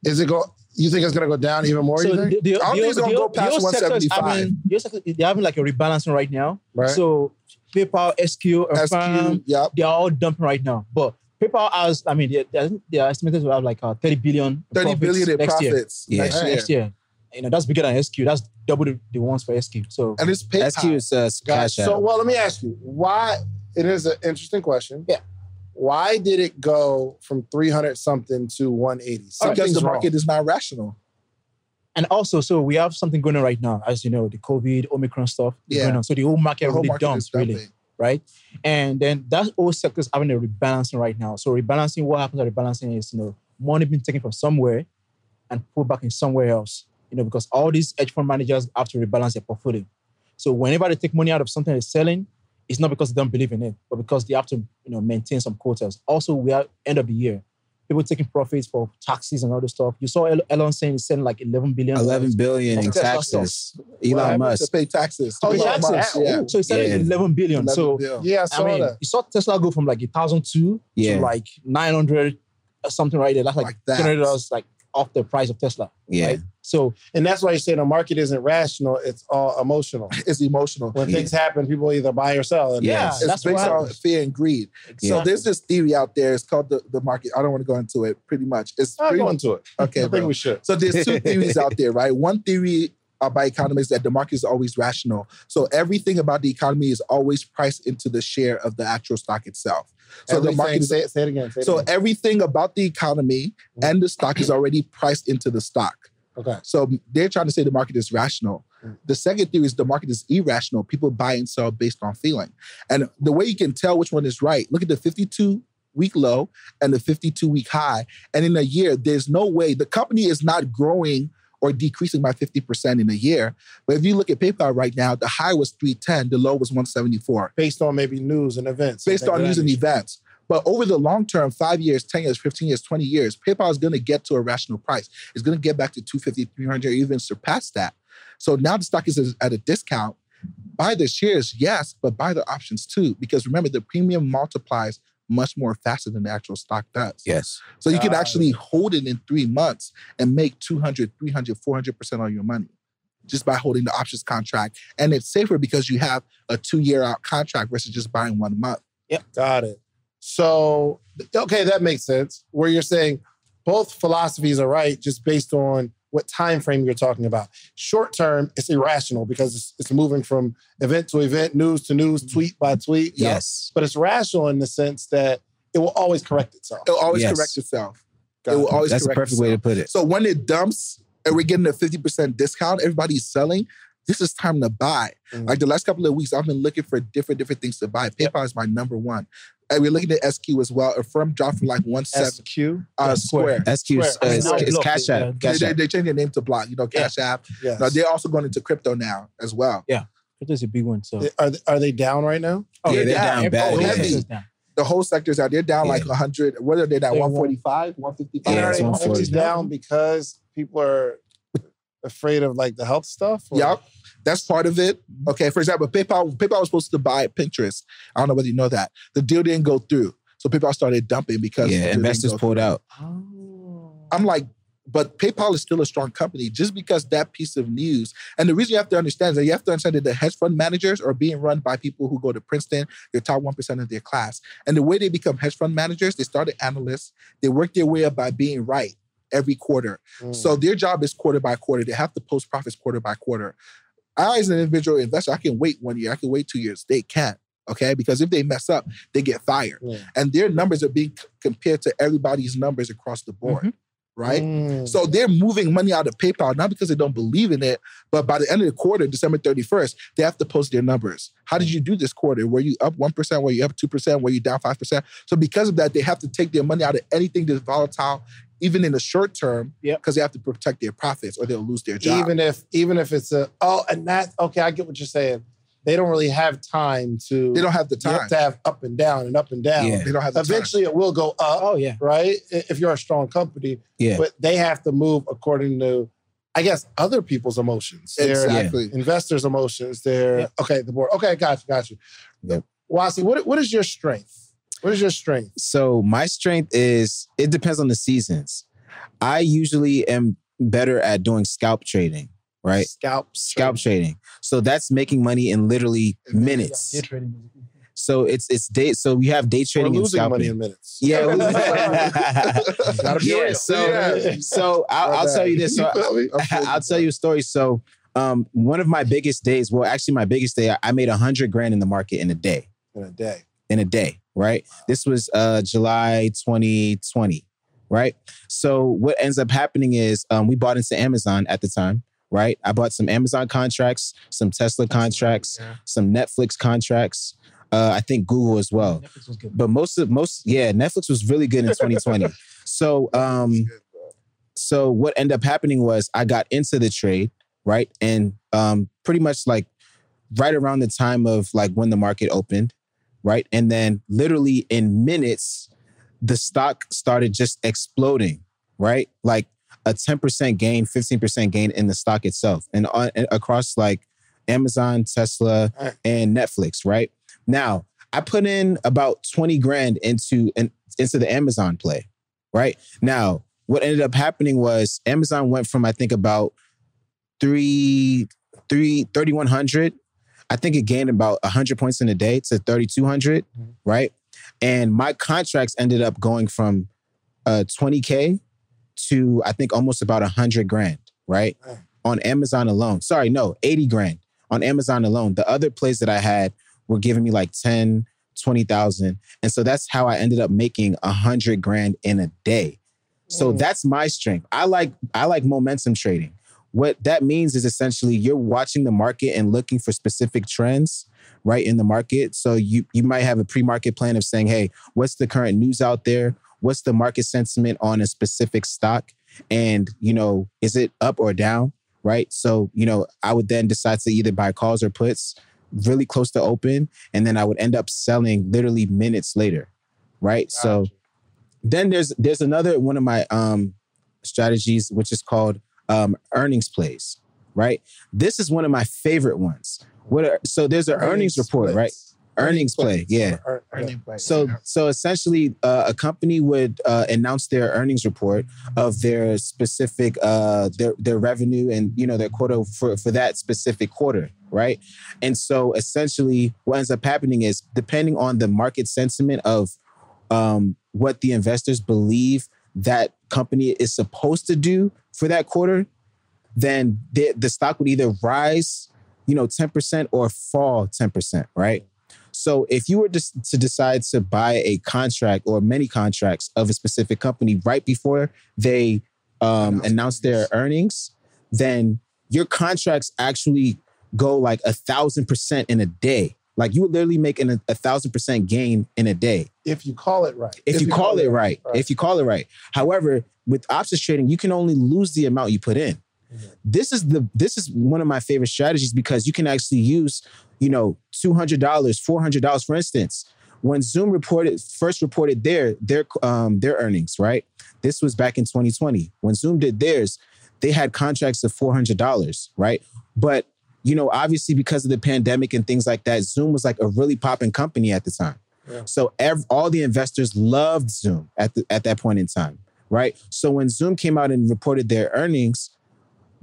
Is it go? You think it's gonna go down even more? So you the, think? the, I don't the, think it's gonna go the past whole sector is 175. having- the They're having like a rebalancing right now. Right. So PayPal, SQ, Affirm, SQ, yep. they are all dumping right now. But PayPal has, I mean, they, they, they are estimated to have like uh, 30 billion. in 30 profits billion in next year. Yeah. next year. Next year. You know, that's bigger than SQ. That's double the, the ones for SQ. So And it's PayPal. SQ is uh, cash So, well, let me ask you, why? It is an interesting question. Yeah. Why did it go from 300 something to 180? because Something's the wrong. market is not rational. And also, so we have something going on right now, as you know, the COVID, Omicron stuff is Yeah. going on. So the whole market The whole really market dumps, really, dumping. right? And then that whole sector is having a rebalancing right now. So rebalancing, what happens at rebalancing is, you know, money being taken from somewhere and put back in somewhere else. You know, because all these hedge fund managers have to rebalance their portfolio. So whenever they take money out of something they're selling, it's not because they don't believe in it, but because they have to, you know, maintain some quotas. Also, we are end of the year. People taking profits for taxes and all this stuff. You saw Elon saying he's selling like 11 billion. 11 billion in Of taxes. Elon happened? Musk. To pay taxes. Oh, To pay taxes. taxes, Yeah. So he's selling Yeah. 11 billion. so 11 bill. Yeah, I saw I mean, that. you saw Tesla go from like a thousand two Yeah. to like nine hundred or something right there. That's like, Like that. two hundred dollars like off the price of Tesla. Yeah. Right? So And that's why you say the market isn't rational, it's all emotional. It's emotional. When Yeah. things happen, people either buy or sell. And Yeah. It's that's based what on fear and greed. So there's this theory out there. It's called the, the market. I don't want to go into it. Pretty much. It's I'll pretty, go into it. okay. I think we should. So there's two theories out there, right? One theory uh, by economists that the market is always rational. So everything about the economy is always priced into the share of the actual stock itself. So the Everything- market is say, it- say it again. Say it so again. everything about the economy and the stock is already priced into the stock. Okay. So they're trying to say the market is rational. Mm. The second theory is the market is irrational. People buy and sell based on feeling. And the way you can tell which one is right, look at the 52 week low and the 52 week high. And in a year, there's no way the company is not growing or decreasing by 50% in a year. But if you look at PayPal right now, the high was 310, the low was 174 Based on maybe news and events. based on news and events. But over the long term, five years, 10 years, 15 years, 20 years, PayPal is going to get to a rational price. It's going to get back to 250, 300, or even surpass that. So now the stock is at a discount. Buy the shares, yes, but buy the options too. Because remember, the premium multiplies much more faster than the actual stock does. Yes. So you can Got actually hold it in three months and make 200, 300, 400% on your money just by holding the options contract. And it's safer because you have a two year out contract versus just buying one month. Yep. Got it. So, okay, that makes sense. Where you're saying both philosophies are right, just based on what time frame you're talking about. Short term, it's irrational because it's, it's moving from event to event, news to news, tweet by tweet. yeah. Yes. But it's rational in the sense that it will always correct itself. It will always Yes. correct itself. Got it will it. always That's the correct perfect way to put it. So when it dumps and we're getting a 50% discount, everybody's selling, this is time to buy. Mm. Like the last couple of weeks, I've been looking for different different things to buy. PayPal is my number one. And we're looking at SQ as well. Affirm dropped from like one seven SQ. uh, Square. square. SQ is, uh, is, is Cash. App. They, Cash they, App. they changed their name to Block. You know, Cash App. Yes. Now they're also going into crypto now as well. Yeah crypto is a big one. So They- Are they, are they down right now? Yeah, they're down every- bad. oh, Yeah. everything is down. The whole sector's out. They're down like Yeah. 100. What are they now? They're 145, 155? Yeah, are it's 140. down because people are afraid of like the health stuff? or- Yep. That's part of it. Okay. For example, PayPal, PayPal was supposed to buy Pinterest. I don't know whether you know that. The deal didn't go through. So PayPal started dumping because the Yeah, investors pulled through. out. I'm like, but PayPal is still a strong company just because that piece of news. And the reason you have to understand is that you have to understand that the hedge fund managers are being run by people who go to Princeton, they're top 1% of their class. And the way they become hedge fund managers, they started analysts, they work their way up by being right every quarter. Mm. So their job is quarter by quarter. They have to post profits quarter by quarter. I, as an individual investor, I can wait one year, I can wait two years. They can't. Okay, because if they mess up, they get fired, Yeah. and their numbers are being c- compared to everybody's numbers across the board, right? Mm. So they're moving money out of PayPal, not because they don't believe in it, but by the end of the quarter, December 31st, they have to post their numbers. How did you do this quarter? Were you up 1%? Were you up 2%? Were you down 5%? So because of that, they have to take their money out of anything that's volatile, even in the short term, Yep. because they have to protect their profits or they'll lose their job. even if even if it's a oh and that okay, I get what you're saying. They don't really have time to. they don't have the time. have to have up and down and up and down. Yeah. They don't have the time. Eventually, it will go up, Oh yeah. right? If you're a strong company, Yeah. but they have to move according to, I guess, other people's emotions. Their Exactly. investors' emotions. Their Yeah. okay, the board. Okay, got you, got you. Yep. Wasi, what what is your strength? What is your strength? So my strength is it depends on the seasons. I usually am better at doing scalp trading, right? Scalp. Scalp trading. So that's making money in literally minutes. So it's it's day. So we have day We're trading and losing scalping. money in minutes. Yeah. Yeah. So Yeah. so I'll, I'll tell you this. So You me? I'll tell you a story. So um, one of my biggest days, well, actually my biggest day, I- I made a hundred grand in the market in a day. in a day. In a day, right? This was uh July 2020, right? So what ends up happening is um, we bought into Amazon at the time, right? I bought some Amazon contracts, some Tesla contracts, Yeah. some Netflix contracts. Uh, I think Google as well. Netflix was good. But most of most, yeah, Netflix was really good in 2020. so um, so what ended up happening was I got into the trade, right? And um pretty much like right around the time of like when the market opened, right? And then literally in minutes, the stock started just exploding, right? Like a 10% gain, 15% gain in the stock itself and, on, and across like Amazon, Tesla, and Netflix, right? Now, I put in about 20 grand into an, into the Amazon play, right? Now, what ended up happening was Amazon went from I think about three, three, 3100. I think it gained about 100 points in a day to 3200, Mhm. right? And my contracts ended up going from uh 20k to I think almost about 100 grand, right? Right. On Amazon alone. Sorry, no, 80 grand on Amazon alone. The other plays that I had were giving me like 10, 20,000. And so that's how I ended up making 100 grand in a day. So Mm. that's my strength. I like I like momentum trading. What that means is essentially you're watching the market and looking for specific trends right in the market. So you you might have a pre-market plan of saying, "Hey, what's the current news out there? What's the market sentiment on a specific stock? And, you know, is it up or down?" Right? So, you know, I would then decide to either buy calls or puts really close to open and then I would end up selling literally minutes later. Right? So then there's there's another one of my um strategies which is called um earnings plays right? This is one of my favorite ones. What are, so there's an earnings, report splits. right? Earnings play yeah. Ear- ear- Earning play. so so essentially uh, a company would uh, announce their earnings report of their specific uh their their revenue and you know their quota for for that specific quarter right? And so essentially what ends up happening is depending on the market sentiment of um what the investors believe that company is supposed to do for that quarter then the, the stock would either rise you know 10% or fall 10% right so if you were just to decide to buy a contract or many contracts of a specific company right before they um, Announce announce their earnings, then your contracts actually go like a thousand percent in a day. Like you would literally make an, a thousand percent gain in a day If you call it right. if, you, call, it right. right. If you call it right. However, with options trading, you can only lose the amount you put in. This is the this is one of my favorite strategies because you can actually use, you know, two hundred dollars, four hundred dollars, for instance. When Zoom reported first reported their their um their earnings, right? This was back in 2020. When Zoom did theirs, they had contracts of four hundred dollars, right? But you know, obviously because of the pandemic and things like that, Zoom was like a really popping company at the time. So ev- all the investors loved Zoom at the, at that point in time, right? So when Zoom came out and reported their earnings,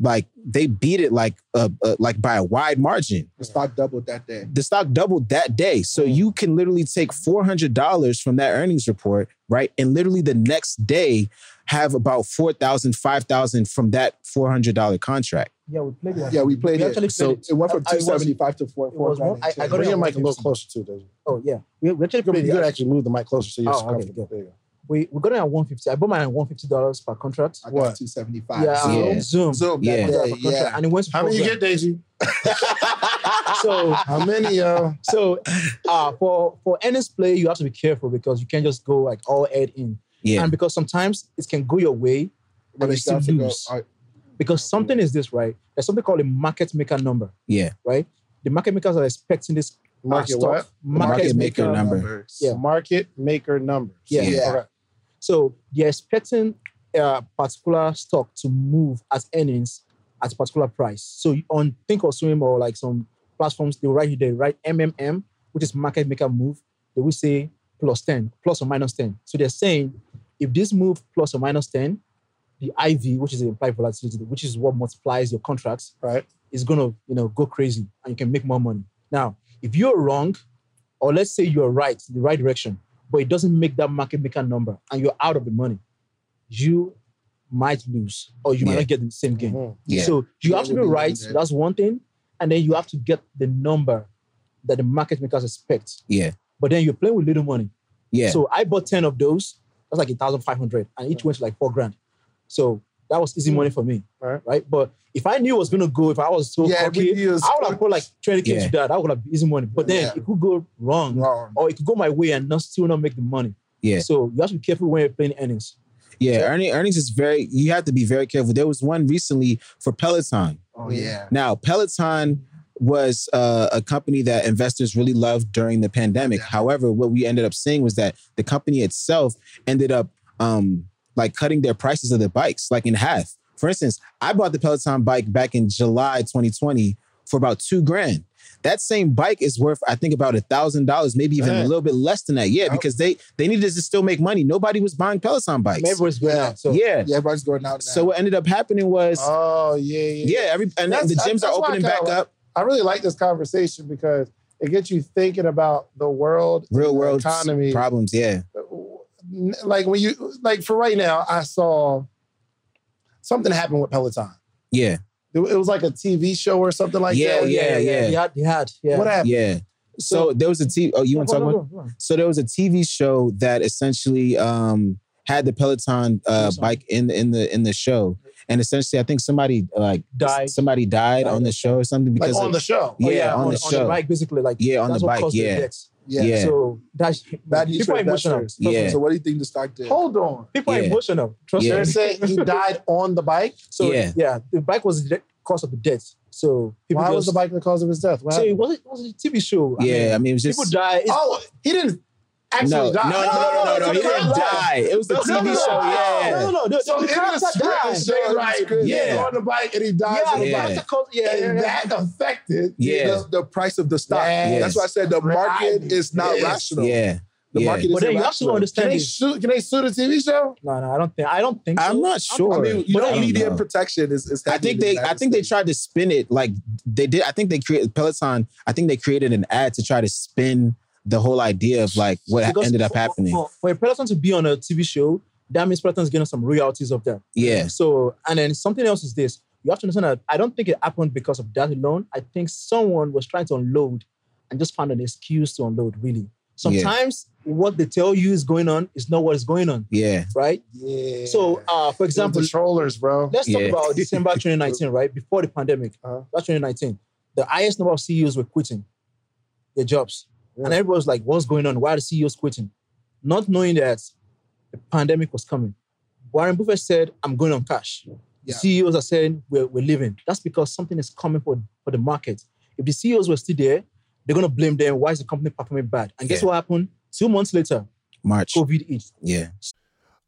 like they beat it like uh, uh, like by a wide margin. The stock doubled that day. The stock doubled that day. So you can literally take four hundred dollars from that earnings report, right, and literally the next day have about 4,000, 5,000 from that four hundred dollar contract. Yeah, we played it. Yeah, we played we it. actually played So it. It went from I- I 275 to 4 it was I- I got Bring your mic a little closer too. David. Oh yeah, we, we actually You could, played you could actually move the mic closer so you're Oh, okay, comfortable. good. There you go. We we got it at 150. I bought mine at 150 dollars per contract. I got What? 275. Yeah, Zoom. Yeah. Zoom. Zoom. Yeah. That Yeah, day, per contract, yeah. and it went How many you get, Daisy? So How many, yo? so uh for for earnings play, you have to be careful because you can't just go like all head in, Yeah, and because sometimes it can go your way, But and you still start to go, lose. Because something is this right? There's something called a market maker number, yeah. right? The market makers are expecting this Market stock- what? Market maker number. numbers. Yeah. Market maker numbers. Yeah. Yeah. Okay. So they're expecting a particular stock to move at earnings at a particular price. So on thinkorswim or like some platforms, they will write you there, write MMM, which is market maker move. They will say plus 10, plus or minus 10. So they're saying if this move plus or minus 10, the IV, which is the implied volatility, which is what multiplies your contracts, Right. is gonna, you know, go crazy and you can make more money. Now, if you're wrong, or let's say you're right, in the right direction, but it doesn't make that market maker number and you're out of the money, you might lose or you might not get the same gain. Mhm. Yeah. So you Yeah, have to be we'll be right. losing. That's one thing. And then you have to get the number that the market makers expect. Yeah. But then you're playing with little money. Yeah. So I bought 10 of those. That's like 1,500 and each went to like four grand. So that was easy hmm. money for me. Right. Right. But if I knew it was going to go, if I was so Yeah, cocky, we was- I would have put like 20K Yeah. to that. That would have been easy money. But then Yeah. it could go wrong, Wrong. or it could go my way and not still not make the money. Yeah. So you have to be careful when you're playing earnings. Yeah, earning, earnings is very. You have to be very careful. There was one recently for Peloton. Oh, yeah. Now, Peloton was uh, a company that investors really loved during the pandemic. Yeah. However, what we ended up seeing was that the company itself ended up um, like cutting their prices of the bikes like in half. For instance, I bought the Peloton bike back in July 2020 for about two grand. That same bike is worth, I think, about a thousand dollars, maybe even a little bit less than that. Yeah, Yep. because they they needed to still make money. Nobody was buying Peloton bikes. Everybody's going Yeah. out. So yeah. Yeah, everybody's going out now. So what ended up happening was, Oh, yeah, yeah. yeah, every and That's- the gyms that's are opening back like- up. I really like this conversation because it gets you thinking about the world, Real world economy. problems. Yeah, Like when you, like for right now, I saw something happen with Peloton. yeah, It, it was like a TV show or something like Yeah, that. yeah, yeah. They had, they had, yeah. What happened? yeah. So there was a T. Oh, you want to talk about? So there was a TV show that essentially um, had the Peloton uh, Peloton. bike in the in the in the show, and essentially I think somebody like Died. Somebody died on the show or something Like because on of- the show. yeah, on, on, the on show. the bike, basically, like Yeah, on the bike, yeah. yeah. yeah. So that's Bad news people for are emotional. Yeah. So what do you think the stock did? Hold on. People are Yeah. emotional. Trust Yeah. They're me. saying he died on the bike. So Yeah. yeah. the bike was the cause of the death. So people Why just, was the bike the cause of his death? What So it wasn't, it was a TV show. yeah, I mean, mean it was just people die. It's, Oh, he didn't actually no, no, die. no, no, no, no, no, He didn't die. It was the No, TV no, show. no, Yeah, No, no, no. The, So the in the script, died. it like, Yeah. he's on the bike and he dies Yeah, on the the Yeah. bike. character yeah, and yeah, yeah. that affected Yeah. The, the price of the stock. Yes. That's why I said the market is not Yes. rational. yeah, The yeah. market is But then you have to. Can they sue? Can they sue the TV show? No, no, I don't think. I don't think. I'm so. not sure. I mean, you know, don't media know. protection is, is I think in the they I United think they tried to spin it like they did. I think they created Peloton. I think they created an ad to try to spin the whole idea of like what Because ended up for- happening. For, for a Peloton to be on a TV show, that means Peloton's getting some royalties of that. yeah, So, and then something else is this. You have to understand that I don't think it happened because of that alone. I think someone was trying to unload and just found an excuse to unload, really. Sometimes what they tell you is going on is not what is going on, yeah, right? Yeah. So, uh, for example, example, the trollers, bro. let's talk about December 2019, right? Before the pandemic, Uh-huh. that's 2019. the highest number of CEOs were quitting their jobs. And everybody was like, what's going on? Why are the CEOs quitting? Not knowing that the pandemic was coming. Warren Buffett said, I'm going on cash. The Yeah. CEOs are saying, we're, we're leaving. That's because something is coming for, for the market. If the CEOs were still there, they're going to blame them. Why is the company performing bad? And guess Yeah. what happened? Two months later, March. COVID hit. Yeah.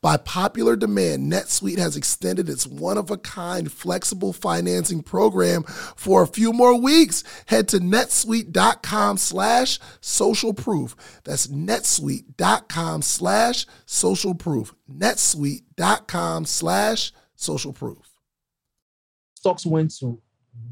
By popular demand, NetSuite has extended its one of a kind flexible financing program for a few more weeks. Head to netsuite.com slash social proof. That's netsuite.com slash social proof. netsuite.com slash social proof. Stocks went to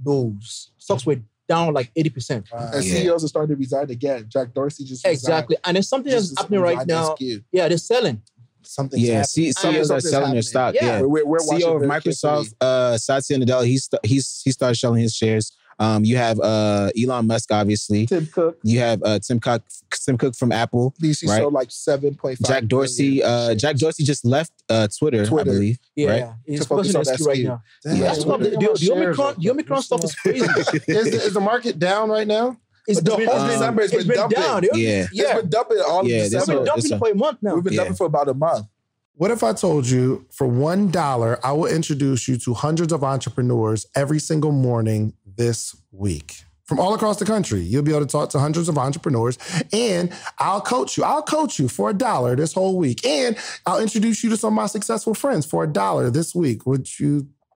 lows. Stocks were down like 80%. And Yeah. CEOs are starting to resign again. Jack Dorsey just resigned. Exactly. And there's something Just that's happening right now. SQ. Yeah, they're selling. Something's Yeah, happening. C- CEOs are selling happening. their stock. Yeah. Yeah. We're, we're, we're CEO of Microsoft, uh, Satya Nadella, he's st- he's he started selling his shares. Um, you have uh, Elon Musk, obviously. Tim Cook, You have uh, Tim Cook, Tim Cook from Apple. DC Right. sold like seven point five. Jack Dorsey. Uh, Jack Dorsey just left uh, Twitter, Twitter. I believe. Yeah, Right? he's To focus focusing on on SQ right now. Damn, Yeah. That's what what the, the, you doing the about Omicron, the Omicron stuff is crazy. Is the, is the market down right now? It's The been, whole it's December has it's been been dumping. down. The- Yeah. yeah. It's been dumping all Yeah, of that's It's been December. what- dumping a- for a month now. We've been Yeah. dumping for about a month. What if I told you for one dollar, I will introduce you to hundreds of entrepreneurs every single morning this week? From all across the country, you'll be able to talk to hundreds of entrepreneurs, and I'll coach you. I'll coach you for a dollar this whole week, and I'll introduce you to some of my successful friends for a dollar this week. Would you?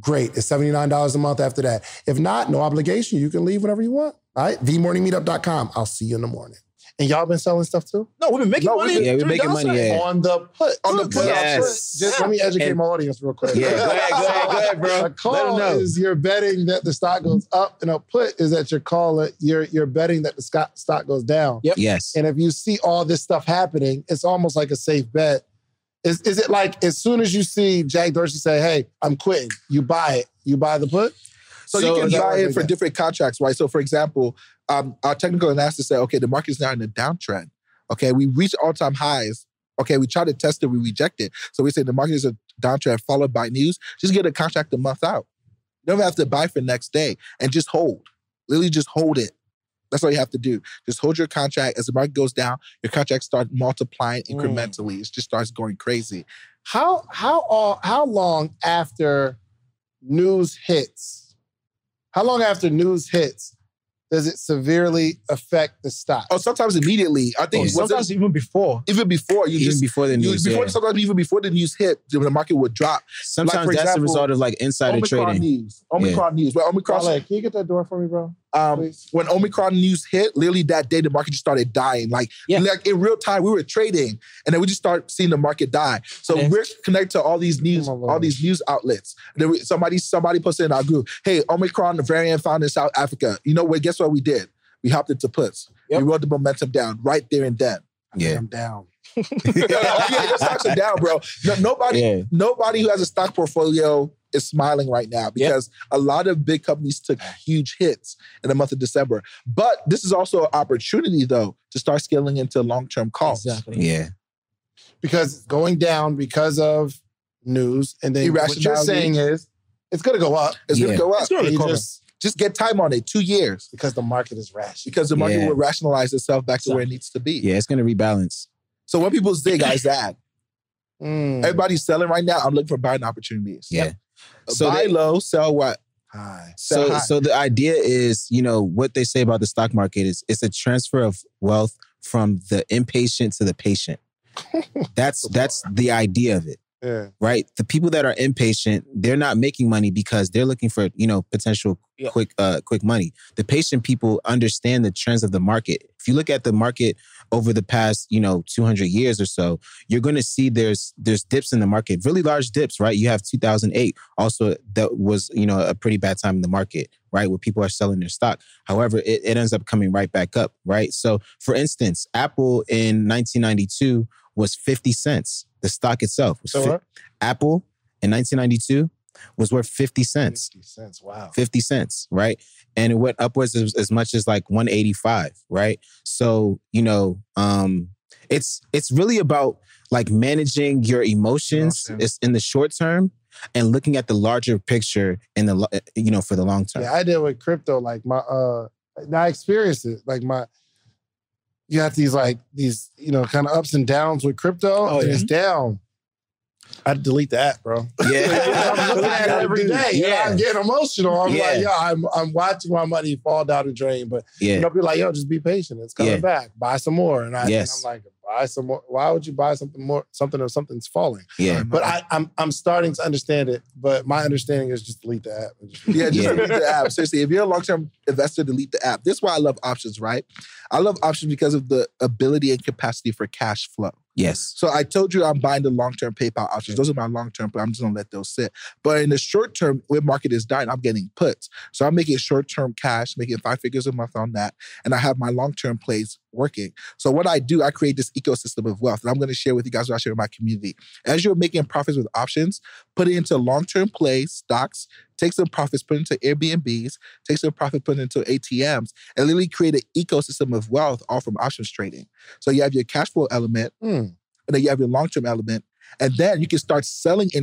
great. It's $79 a month after that. If not, no obligation. You can leave whenever you want. All right. TheMorningMeetup.com. I'll see you in the morning. And y'all been selling stuff too? No, we've been making No, money. we've been- yeah, we're during making money, yeah. On the put. On the put. Yes. Just let me educate And- my audience real quick. Yeah, go ahead, go ahead, go ahead, bro. A Let 'em call know. is you're betting that the stock goes up, and a put is that you're calling you're you're betting that the stock stock goes down. Yep. Yes. And if you see all this stuff happening, it's almost like a safe bet. Is is it like as soon as you see Jack Dorsey say, "Hey, I'm quitting," you buy it, you buy the put? So, So you can buy it for get? different contracts, right? So, for example, um, our technical analysis said, okay, the market is now in a downtrend. Okay, we reached all-time highs. Okay, we try to test it, we reject it. So we say the market is a downtrend followed by news. Just get a contract a month out. You don't have to buy for next day and just hold. Literally, just hold it. That's all you have to do. Just hold your contract. As the market goes down, your contract start multiplying Mm. incrementally. It just starts going crazy. How how all how long after news hits? How long after news hits does it severely affect the stock? Oh, sometimes immediately. I think Oh, was it- sometimes even before. even before you Even just before the you, news. before yeah. sometimes even before the news hit, the market would drop. Sometimes for that's example, the result of like insider Omicron trading. news, Omicron news, where Omicron. Wale, can you get that door for me, bro? Um, when Omicron news hit, literally that day the market just started dying. Like, Yeah. like in real time, we were trading, and then we just start seeing the market die. So Yes. we're connected to all these news, Oh all these news outlets. Then we, somebody, somebody posted in our group, "Hey, Omicron variant found in South Africa." You know what? Guess what we did? We hopped into puts. Yep. We rode the momentum down right there and then. Yeah. I'm down. yeah, your stocks are down, bro. No, nobody, Yeah. nobody who has a stock portfolio is smiling right now because a lot of big companies took huge hits in the month of December. But this is also an opportunity, though, to start scaling into long-term calls. Exactly. Yeah. because it's going down because of news, and then what you're saying is it's going to go up. It's Yeah. gonna go up. It's gonna You recover. just Just get time on it, two years, because the market is rash. because the market Yeah. will rationalize itself back to where it needs to be. Yeah. It's gonna rebalance. So when people zig, I zag. Mm. Everybody's selling right now. I'm looking for buying opportunities. Yeah. So Buy they- low, sell what? High. Sell So high. so the idea is, you know, what they say about the stock market is it's a transfer of wealth from the impatient to the patient. That's that's the idea of it. Yeah. right? The people that are impatient, they're not making money because they're looking for, you know, potential Yeah. quick uh quick money. The patient people understand the trends of the market. If you look at the market over the past, you know, 200 years or so, you're going to see there's there's dips in the market, really large dips, right? You have 2008 also that was, you know, a pretty bad time in the market, right? Where people are selling their stock. However, it, it ends up coming right back up, right? So, for instance, Apple in 1992 was 50 cents. The stock itself was So fi-? Apple in 1992 was worth 50 cents. 50 cents. Wow. 50 cents, right? And it went upwards as, as much as like 185, right? So, you know, um it's it's really about like managing your emotions Emotions. is in the short term and looking at the larger picture in the you know for the long term. Yeah, I did with crypto. Like my uh I experienced it. Like my you have these like these, you know, kind of ups and downs with crypto. Oh, and yeah. it's down. I'd delete the app, bro. Yeah. I'm looking at it every day. Yeah. Yeah. I'm getting emotional. I'm Yeah. like, yo, I'm I'm watching my money fall down the drain. But you Yeah. know, people like, yo, just be patient. It's coming Yeah. back. Buy some more. And I Yes. and I'm like, buy some more. Why would you buy something more something or something's falling? Yeah. Uh-huh. But I, I'm I'm starting to understand it. But my understanding is just delete the app. just- Yeah, just Yeah. delete the app. Seriously, if you're a long term investor, delete the app. This is why I love options, right? I love options because of the ability and capacity for cash flow. Yes. So I told you I'm buying the long term PayPal options. Those are my long term, but I'm just gonna let those sit. But in the short term, when market is dying, I'm getting puts. So I'm making short term cash, making five figures a month on that, and I have my long term plays working. So what I do, I create this ecosystem of wealth, and I'm gonna share with you guys what I share with my community. As you're making profits with options, put it into long term plays, stocks. Take some profits, put into Airbnbs. Take some profit, put into ATMs, and literally create an ecosystem of wealth all from options trading. So you have your cash flow element Hmm. and then you have your long-term element, and then you can start selling in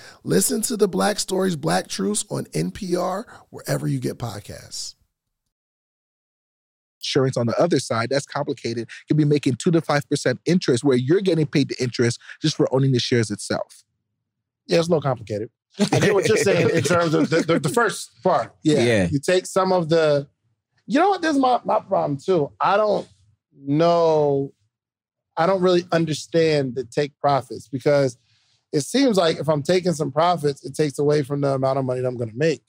Listen to the Black Stories, Black Truths on NPR, wherever you get podcasts. insurance on the other side. That's complicated. Could be making two to five percent interest, where you're getting paid the interest just for owning the shares itself. Yeah, it's a little complicated. I get what you're saying in terms of the, the, the first part. Yeah. yeah. You take some of the, you know what? This is my, my problem too. I don't know, I don't really understand the take profits because it seems like if I'm taking some profits, it takes away from the amount of money that I'm going to make.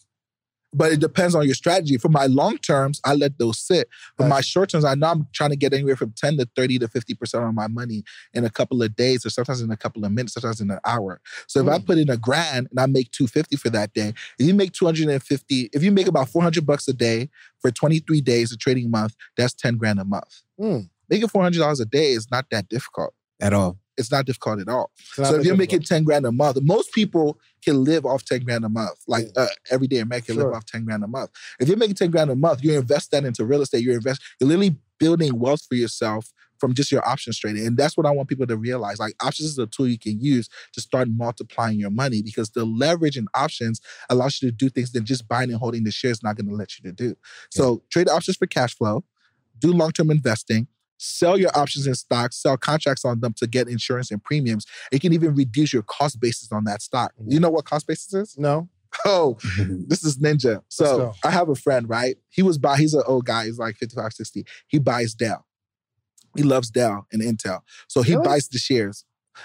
But it depends on your strategy. For my long terms, I let those sit. For my short terms, I know I'm trying to get anywhere from 10 to 30 to 50% of my money in a couple of days, or sometimes in a couple of minutes, sometimes in an hour. So if I Mm. put in a grand and I make 250 for that day, if you make 250, if you make about 400 bucks a day for 23 days a trading month, that's 10 grand a month. Mm. Making $400 a day is not that difficult. At all. It's not difficult at all. So if you're making 10 grand a month, most people can live off 10 grand a month. Like uh, everyday American can Sure. live off 10 grand a month. If you're making 10 grand a month, you invest that into real estate, you invest, you're literally building wealth for yourself from just your options trading. And that's what I want people to realize. Like options is a tool you can use to start multiplying your money because the leverage in options allows you to do things that just buying and holding the shares not going to let you to do. So trade options for cash flow, do long-term investing, sell your options in stocks, sell contracts on them to get insurance and premiums. It can even reduce your cost basis on that stock. You mm-hmm. know what cost basis is? no, Oh, this is Ninja. So. I have a friend, right? He was buy, he's an old guy, he's like 55, 60. He buys Dell. He loves Dell and Intel. So he Really? buys the shares.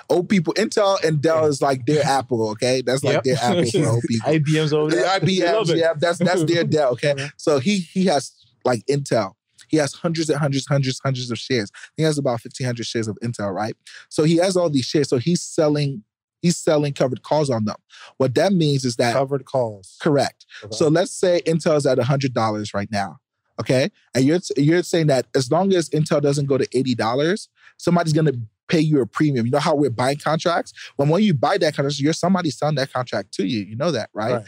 Old people, Intel and Dell is like their Apple, okay? That's like Yep. their Apple for old people. IBM's over there. IBMs, yeah, that's that's their Dell. Okay, so he he has like Intel. He has hundreds and hundreds, hundreds, hundreds of shares. He has about fifteen hundred shares of Intel, right? So he has all these shares. So he's selling he's selling covered calls on them. What that means is that covered calls. correct. Okay. So let's say Intel's at hundred dollars right now. Okay, and you're you're saying that as long as Intel doesn't go to eighty dollars, somebody's gonna pay you a premium. You know how we're buying contracts? When when you buy that contract, you're somebody selling that contract to you. You know that, right? Right.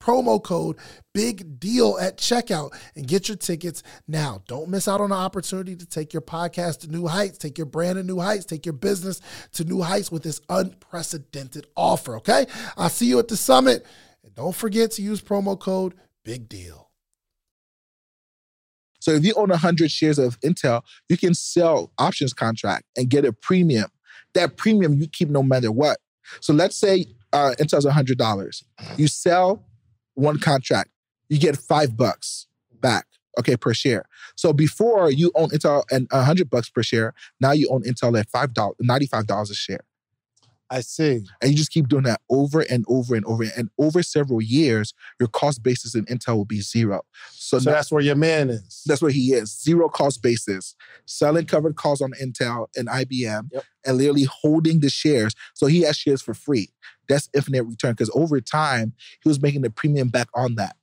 promo code big deal at checkout and get your tickets now don't miss out on the opportunity to take your podcast to new heights take your brand to new heights take your business to new heights with this unprecedented offer okay i'll see you at the summit and don't forget to use promo code big deal So if you own 100 shares of Intel, you can sell options contract and get a premium. That premium you keep no matter what. So let's say uh, Intel's $100. You sell one contract, you get five bucks back, okay, per share. So before you own Intel and 100 bucks per share, now you own Intel at $5, $95 a share. I see. And you just keep doing that over and over and over. And over several years, your cost basis in Intel will be zero. So, So now- that's where your man is. that's where he is. Zero cost basis. Selling covered calls on Intel and IBM Yep. and literally holding the shares. So he has shares for free. That's infinite return. Because over time, he was making the premium back on that.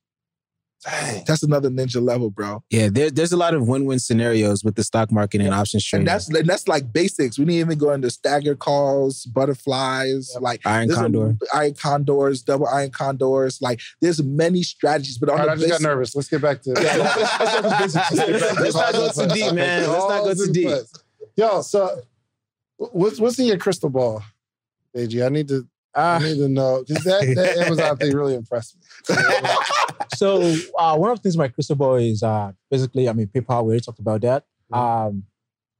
Dang. That's another ninja level, bro. Yeah, there, there's a lot of win-win scenarios with the stock market and options trading. And that's and that's like basics. We didn't even go into stagger calls, butterflies, Yep. like Iron there's a- condor. iron condors, double iron condors. Like there's many strategies, but on All right, I the just got nervous. Let's get back to. Yeah, let's- let's go to. Let's get back Let's not go too deep, man. Let's not go too deep. Yo, so what's what's in your crystal ball, AG? I need to I Uh, need to know because that, that Amazon thing really impressed me. so uh, one of the things in my crystal ball is uh, basically, I mean, PayPal. We already talked about that. Um,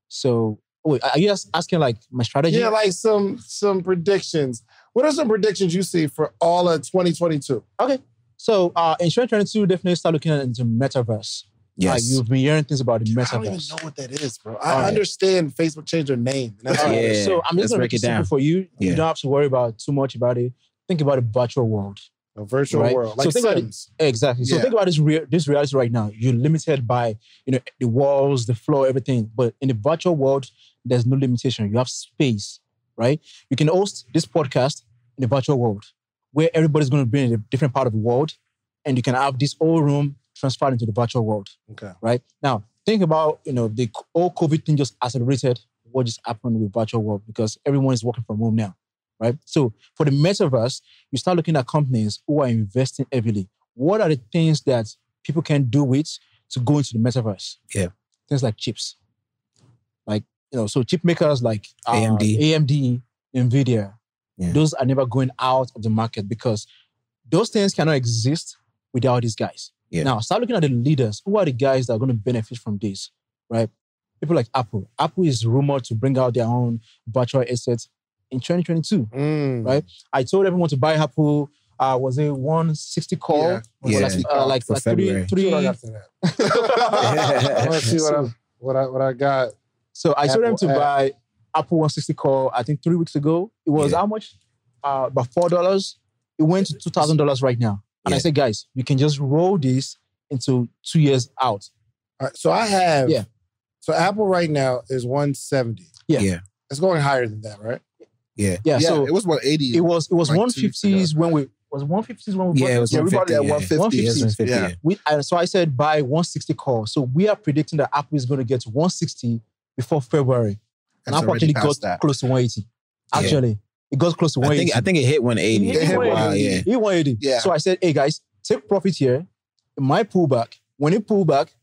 so wait, are you just asking like my strategy? Yeah, like some some predictions. What are some predictions you see for all of 2022? Okay, So uh, in 2022, definitely start looking into metaverse. Like you've been hearing things about the metaverse. I don't even know what that is, bro. All I right. understand Facebook changed their name. and That's All all. right, Yeah, So I'm let's just gonna break it it down. for you. Yeah. You don't have to worry about too much about it. Think about the virtual world. A virtual Right. world, So like think about it. Exactly. So Yeah. think about this rea- this reality right now. You're limited by you know the walls, the floor, everything. But in the virtual world, there's no limitation. You have space, right? You can host this podcast in the virtual world, where everybody's going to be in a different part of the world, and you can have this whole room transferred into the virtual world, Okay. right? Now think about you know the whole COVID thing just accelerated what just happened with virtual world because everyone is working from home now, right? So for the metaverse, you start looking at companies who are investing heavily. What are the things that people can do with to go into the metaverse? Yeah. Things like chips. Like, you know, so chip makers like uh, AMD. AMD, Nvidia, Yeah. those are never going out of the market because those things cannot exist without these guys. Yeah. Now, start looking at the leaders. Who are the guys that are going to benefit from this, right? People like Apple. Apple is rumored to bring out their own virtual assets in 2022. Mm. Right. I told everyone to buy Apple. Uh, was it 160 call? Yeah, Or Yeah. like, uh, like, like three, February. three. See what I got for that. I see what I what I what I got. So I told them to app. buy Apple 160 call. I think three weeks ago. It was Yeah. how much? Uh, about four dollars. It went to two thousand dollars right now. And I said, guys, you can just roll this into two years out. All right, so I have. Yeah. So Apple right now is 170. Yeah. Yeah. It's going higher than that, right? Yeah. Yeah. Yeah, so it was 180. it was it was like one fifties when we was one fifties when we bought Yeah, it was yeah, we bought at 150, 150. Yeah, 150, Yeah. yeah. We, and so I said buy 160 call. So we are predicting that Apple is going to get to 160 before February. And Apple actually got that. close to 180. Yeah. Actually, it got close to I 180. think I think it hit 180 It hit for a while. 180. Yeah. It hit 180. Yeah. So I said, hey guys, take profit here. It might pull back. When it pull back,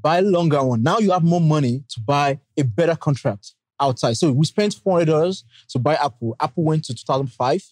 buy longer one. Now you have more money to buy a better contract outside. So we spent $400 to buy Apple. Apple went to 2005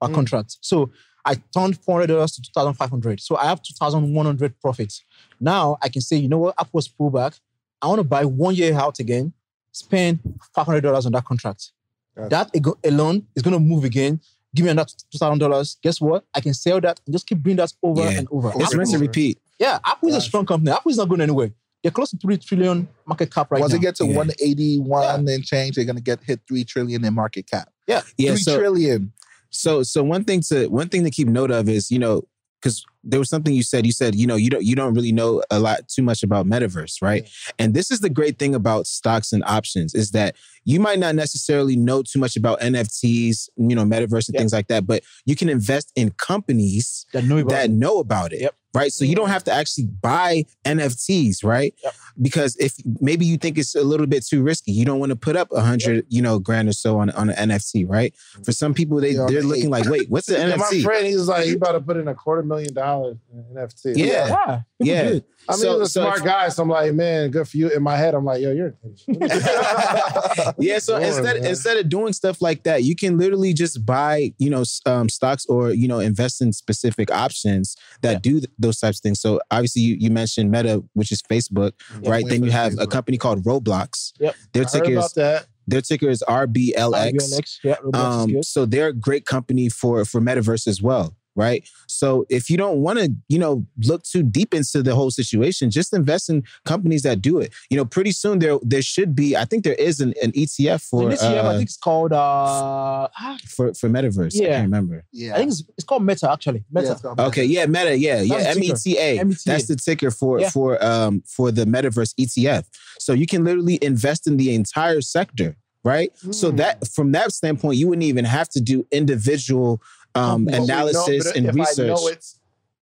per Mm. contract. So I turned $400 to 2500 So I have 2100 profits. Now I can say, you know what? Apple's pull back. I want to buy one year out again, spend $500 on that contract. Gotcha. That alone is going to move again. Give me another $2,000. Guess what? I can sell that and just keep bringing that over Yeah. and over. It's rinse and repeat. yeah, Apple is a Gotcha. strong company. Apple is not going anywhere. They're close to 3 trillion market cap right Once now. it gets to Yeah. 181 and change, they're gonna get hit three trillion in market cap. Yeah. Three So trillion. So so one thing to one thing to keep note of is you know because there was something you said you said you know you don't you don't really know a lot too much about metaverse right and this is the great thing about stocks and options is that you might not necessarily know too much about NFTs you know metaverse and Yep. things like that but you can invest in companies that know about that it. know about it Yep. Right? So you don't have to actually buy NFTs, right? Yep. Because if maybe you think it's a little bit too risky, you don't want to put up a hundred, you know, grand or so on on an NFT, right? For some people, they Yeah, they're they- looking like, wait, what's the Yeah, my NFT? friend, he was like, he about to put in a quarter million dollars in NFT. Yeah. Yeah. people Yeah. I mean, So- he's a so smart if- guy, so I'm like, man, good for you. In my head, I'm like, yo, you're. yeah, so Lord, instead man. instead of doing stuff like that, you can literally just buy, you know, um, stocks or you know invest in specific options that Yeah. do th- those types of things. So obviously, you, you mentioned Meta, which is Facebook, Yeah, right? Then you have a company called Roblox. Yep. Their I ticker about is that. their ticker is RBLX. RBLX, Yeah, Roblox is Um, good. so they're a great company for for metaverse as well, right? So if you don't want to, you know, look too deep into the whole situation, just invest in companies that do it. You know, pretty soon there there should be. I think there is an, an ETF for So this year, I uh, think it's called. Uh, ah, for for metaverse. Yeah, I can't remember. Yeah. I think it's, it's called Meta actually. Meta. Yeah, it's called Okay, yeah, Meta, yeah, yeah, That's M the E T A. META. That's the ticker for Yeah. for um for the metaverse ETF. So you can literally invest in the entire sector, right? So Hmm. that from that standpoint, you wouldn't even have to do individual um Companies. But we know- analysis and if research. I know it's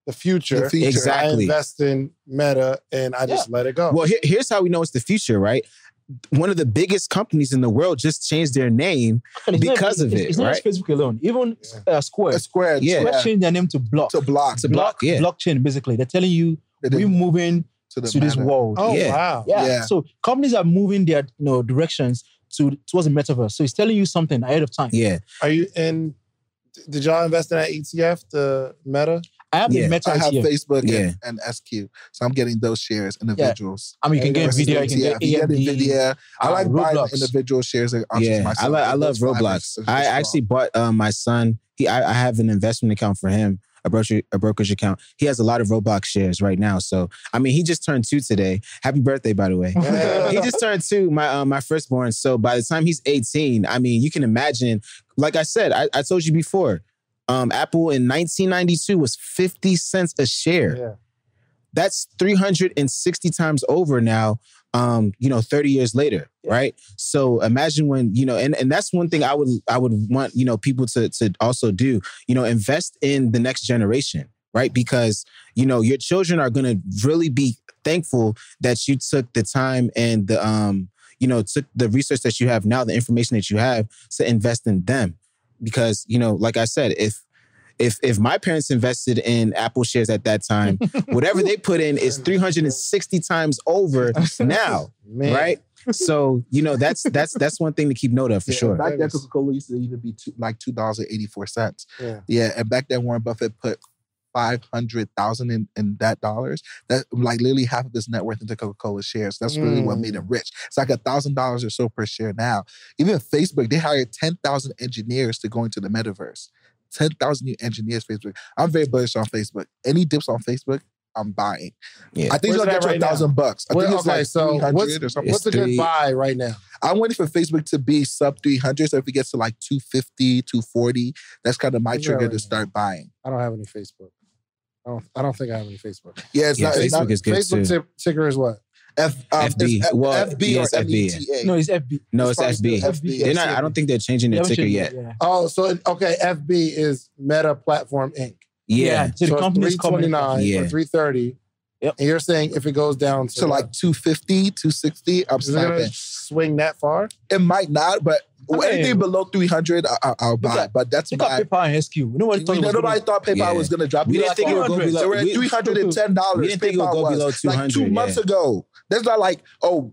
the future. The future. I Exactly. invest in Meta and I just let it go. Well, here, here's how we know it's the future, right? One of the biggest companies in the world just changed their name. Actually, it's not- because of it's- it, It's not right? just Facebook alone. Even uh, Square. A square. Yeah. Square changed their name to Block. To block. To block, yeah. Blockchain, basically. They're telling you They we're moving to the to this world. oh yeah. wow. Yeah. Yeah. So companies are moving their you know directions to towards the metaverse. So it's telling you something ahead of time. Yeah, Are you in? Did y'all invest in that ETF, the Meta? I have Yeah. the meta I have ETF. Facebook Yeah. and, and SQ. So I'm getting those shares, individuals. I mean, you can get Versus Nvidia, you can get You get AMD. Nvidia. I uh, like buying Roblox. individual shares and yeah. myself. I, li- I love Roblox. is- is I actually bought um, my son. He, I, I have an investment account for him, a brokerage, a brokerage account. He has a lot of Roblox shares right now. So I mean, he just turned two today. Happy birthday, by the way. he just turned two, my uh, my firstborn. So by the time he's 18, I mean, you can imagine. Like I said, I, I told you before, um, Apple in 1992 was 50 cents a share. Yeah. That's 360 times over now. Um, you know, 30 years later, Yeah. right? So imagine when you know, and and that's one thing I would I would want you know people to to also do. You know, invest in the next generation, right? Because you know your children are going to really be thankful that you took the time and the um you know took the research that you have now, the information that you have to invest in them. Because you know, like I said, if if if my parents invested in Apple shares at that time, whatever they put in is 360 times over now, Man. right? So you know that's that's that's one thing to keep note of for Yeah, sure. Back then, Coca Cola used to even be two, like two dollars and eighty four cents. Yeah. Yeah, and back then Warren Buffett put five hundred thousand in in that dollars. That like literally half of his net worth into Coca Cola shares. That's really what made him mm. rich. It's like a thousand dollars or so per share now. Even Facebook, they hired ten thousand engineers to go into the metaverse. Ten thousand new engineers. Facebook. I'm very bullish on Facebook. Any dips on Facebook, I'm buying. Yeah. I think Where's it's gonna get at to a right now? thousand bucks. I Well, think it's okay, like so three what's, or something. what's a good buy right now? I'm waiting for Facebook to be sub 300. So if it gets to like 250, 240, that's kind of my Where's trigger right to now? start buying. I don't have any Facebook. I don't. I don't think I have any Facebook. Yeah, it's Yeah, not, it's Facebook not is good Facebook too. tip, ticker is what? F, um, FB. F, Well, FB yeah, or FB. META. No, it's FB. No, It's it's FB. FB. They're not. I don't think they're changing They their ticker yet. Yeah. Oh, so okay. FB is Meta Platform Inc. Yeah. So the company's three coming. twenty nine Yeah. or three thirty. Yep. And you're saying if it goes down to like 250, 260, I'm is it gonna snapping. swing that far? It might not, but Okay. anything below 300, I, I, I'll buy. at- but that's my. PayPal and SQ. Nobody thought We, nobody gonna- thought PayPal Yeah. was going to drop. We They didn't think it would go below. They were at three hundred and ten dollars. We didn't think it would go below Like two months yeah. ago. That's not like oh,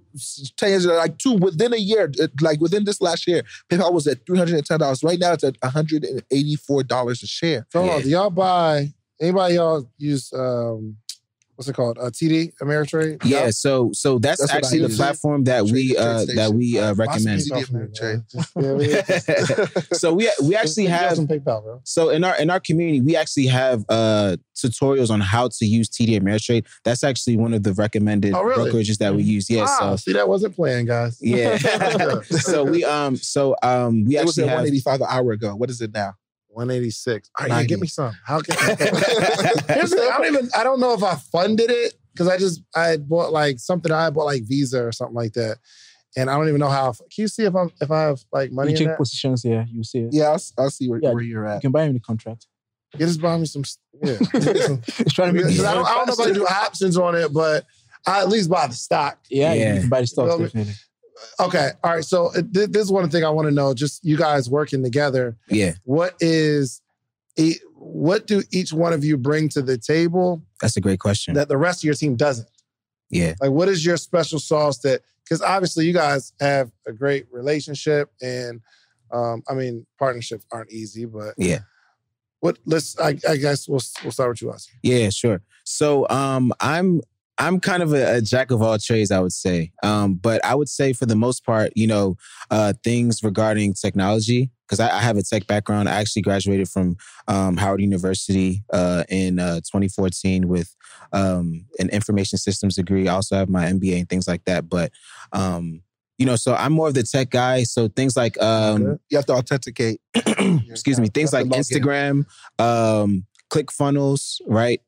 ten years ago. Like two within a year. Like within this last year, PayPal was at three hundred and ten dollars. Right now, it's at one hundred and eighty-four dollars a share. So Yeah. y'all buy anybody y'all use um what's it called? Uh TD Ameritrade? Yeah, so so that's, That's actually the platform that we uh that we uh recommend. TD Ameritrade. Yeah, we- so we we actually have PayPal, bro. so in our in our community we actually have uh tutorials on how to use TD Ameritrade. That's actually one of the recommended Oh, really? brokerages that we use. Yeah, Ah, so see that wasn't planned, guys. yeah. so we um so um we It was actually at have one eighty-five an hour ago. What is it now? 186. All right, yeah, 90. get me some. How can Here's the I don't even I don't know if I funded it because I just I bought like something I bought like Visa or something like that. And I don't even know how. Can you see if I'm if I have like money You in check that? positions here, you see it. Yeah, I'll, I'll see where, Yeah, where you're at. You can buy in the contract. Get us buy me some. Yeah. It's trying to make Because I don't, I don't know if I do options on it, but I at least buy the stock. Yeah, Yeah. you can buy the stocks Well, definitely. Okay. All right. So uh, th- this is one thing I want to know. Just you guys working together. Yeah, What is, e- what do each one of you bring to the table that's a great question. that the rest of your team doesn't? yeah, Like, what is your special sauce that? Because obviously, you guys have a great relationship, and um, I mean, partnerships aren't easy. But yeah. what? Let's. I, I guess we'll we'll start with you, Oscar. Yeah, sure. So um I'm I'm kind of a, a jack of all trades, I would say. Um, but I would say for the most part, you know, uh, things regarding technology, because I, I have a tech background. I actually graduated from um, Howard University uh, in uh, 2014 with um, an information systems degree. I also have my MBA and things like that. But um, you know, so I'm more of the tech guy. So things like um, You have to authenticate. excuse me, things like in. Instagram, um, ClickFunnels, right?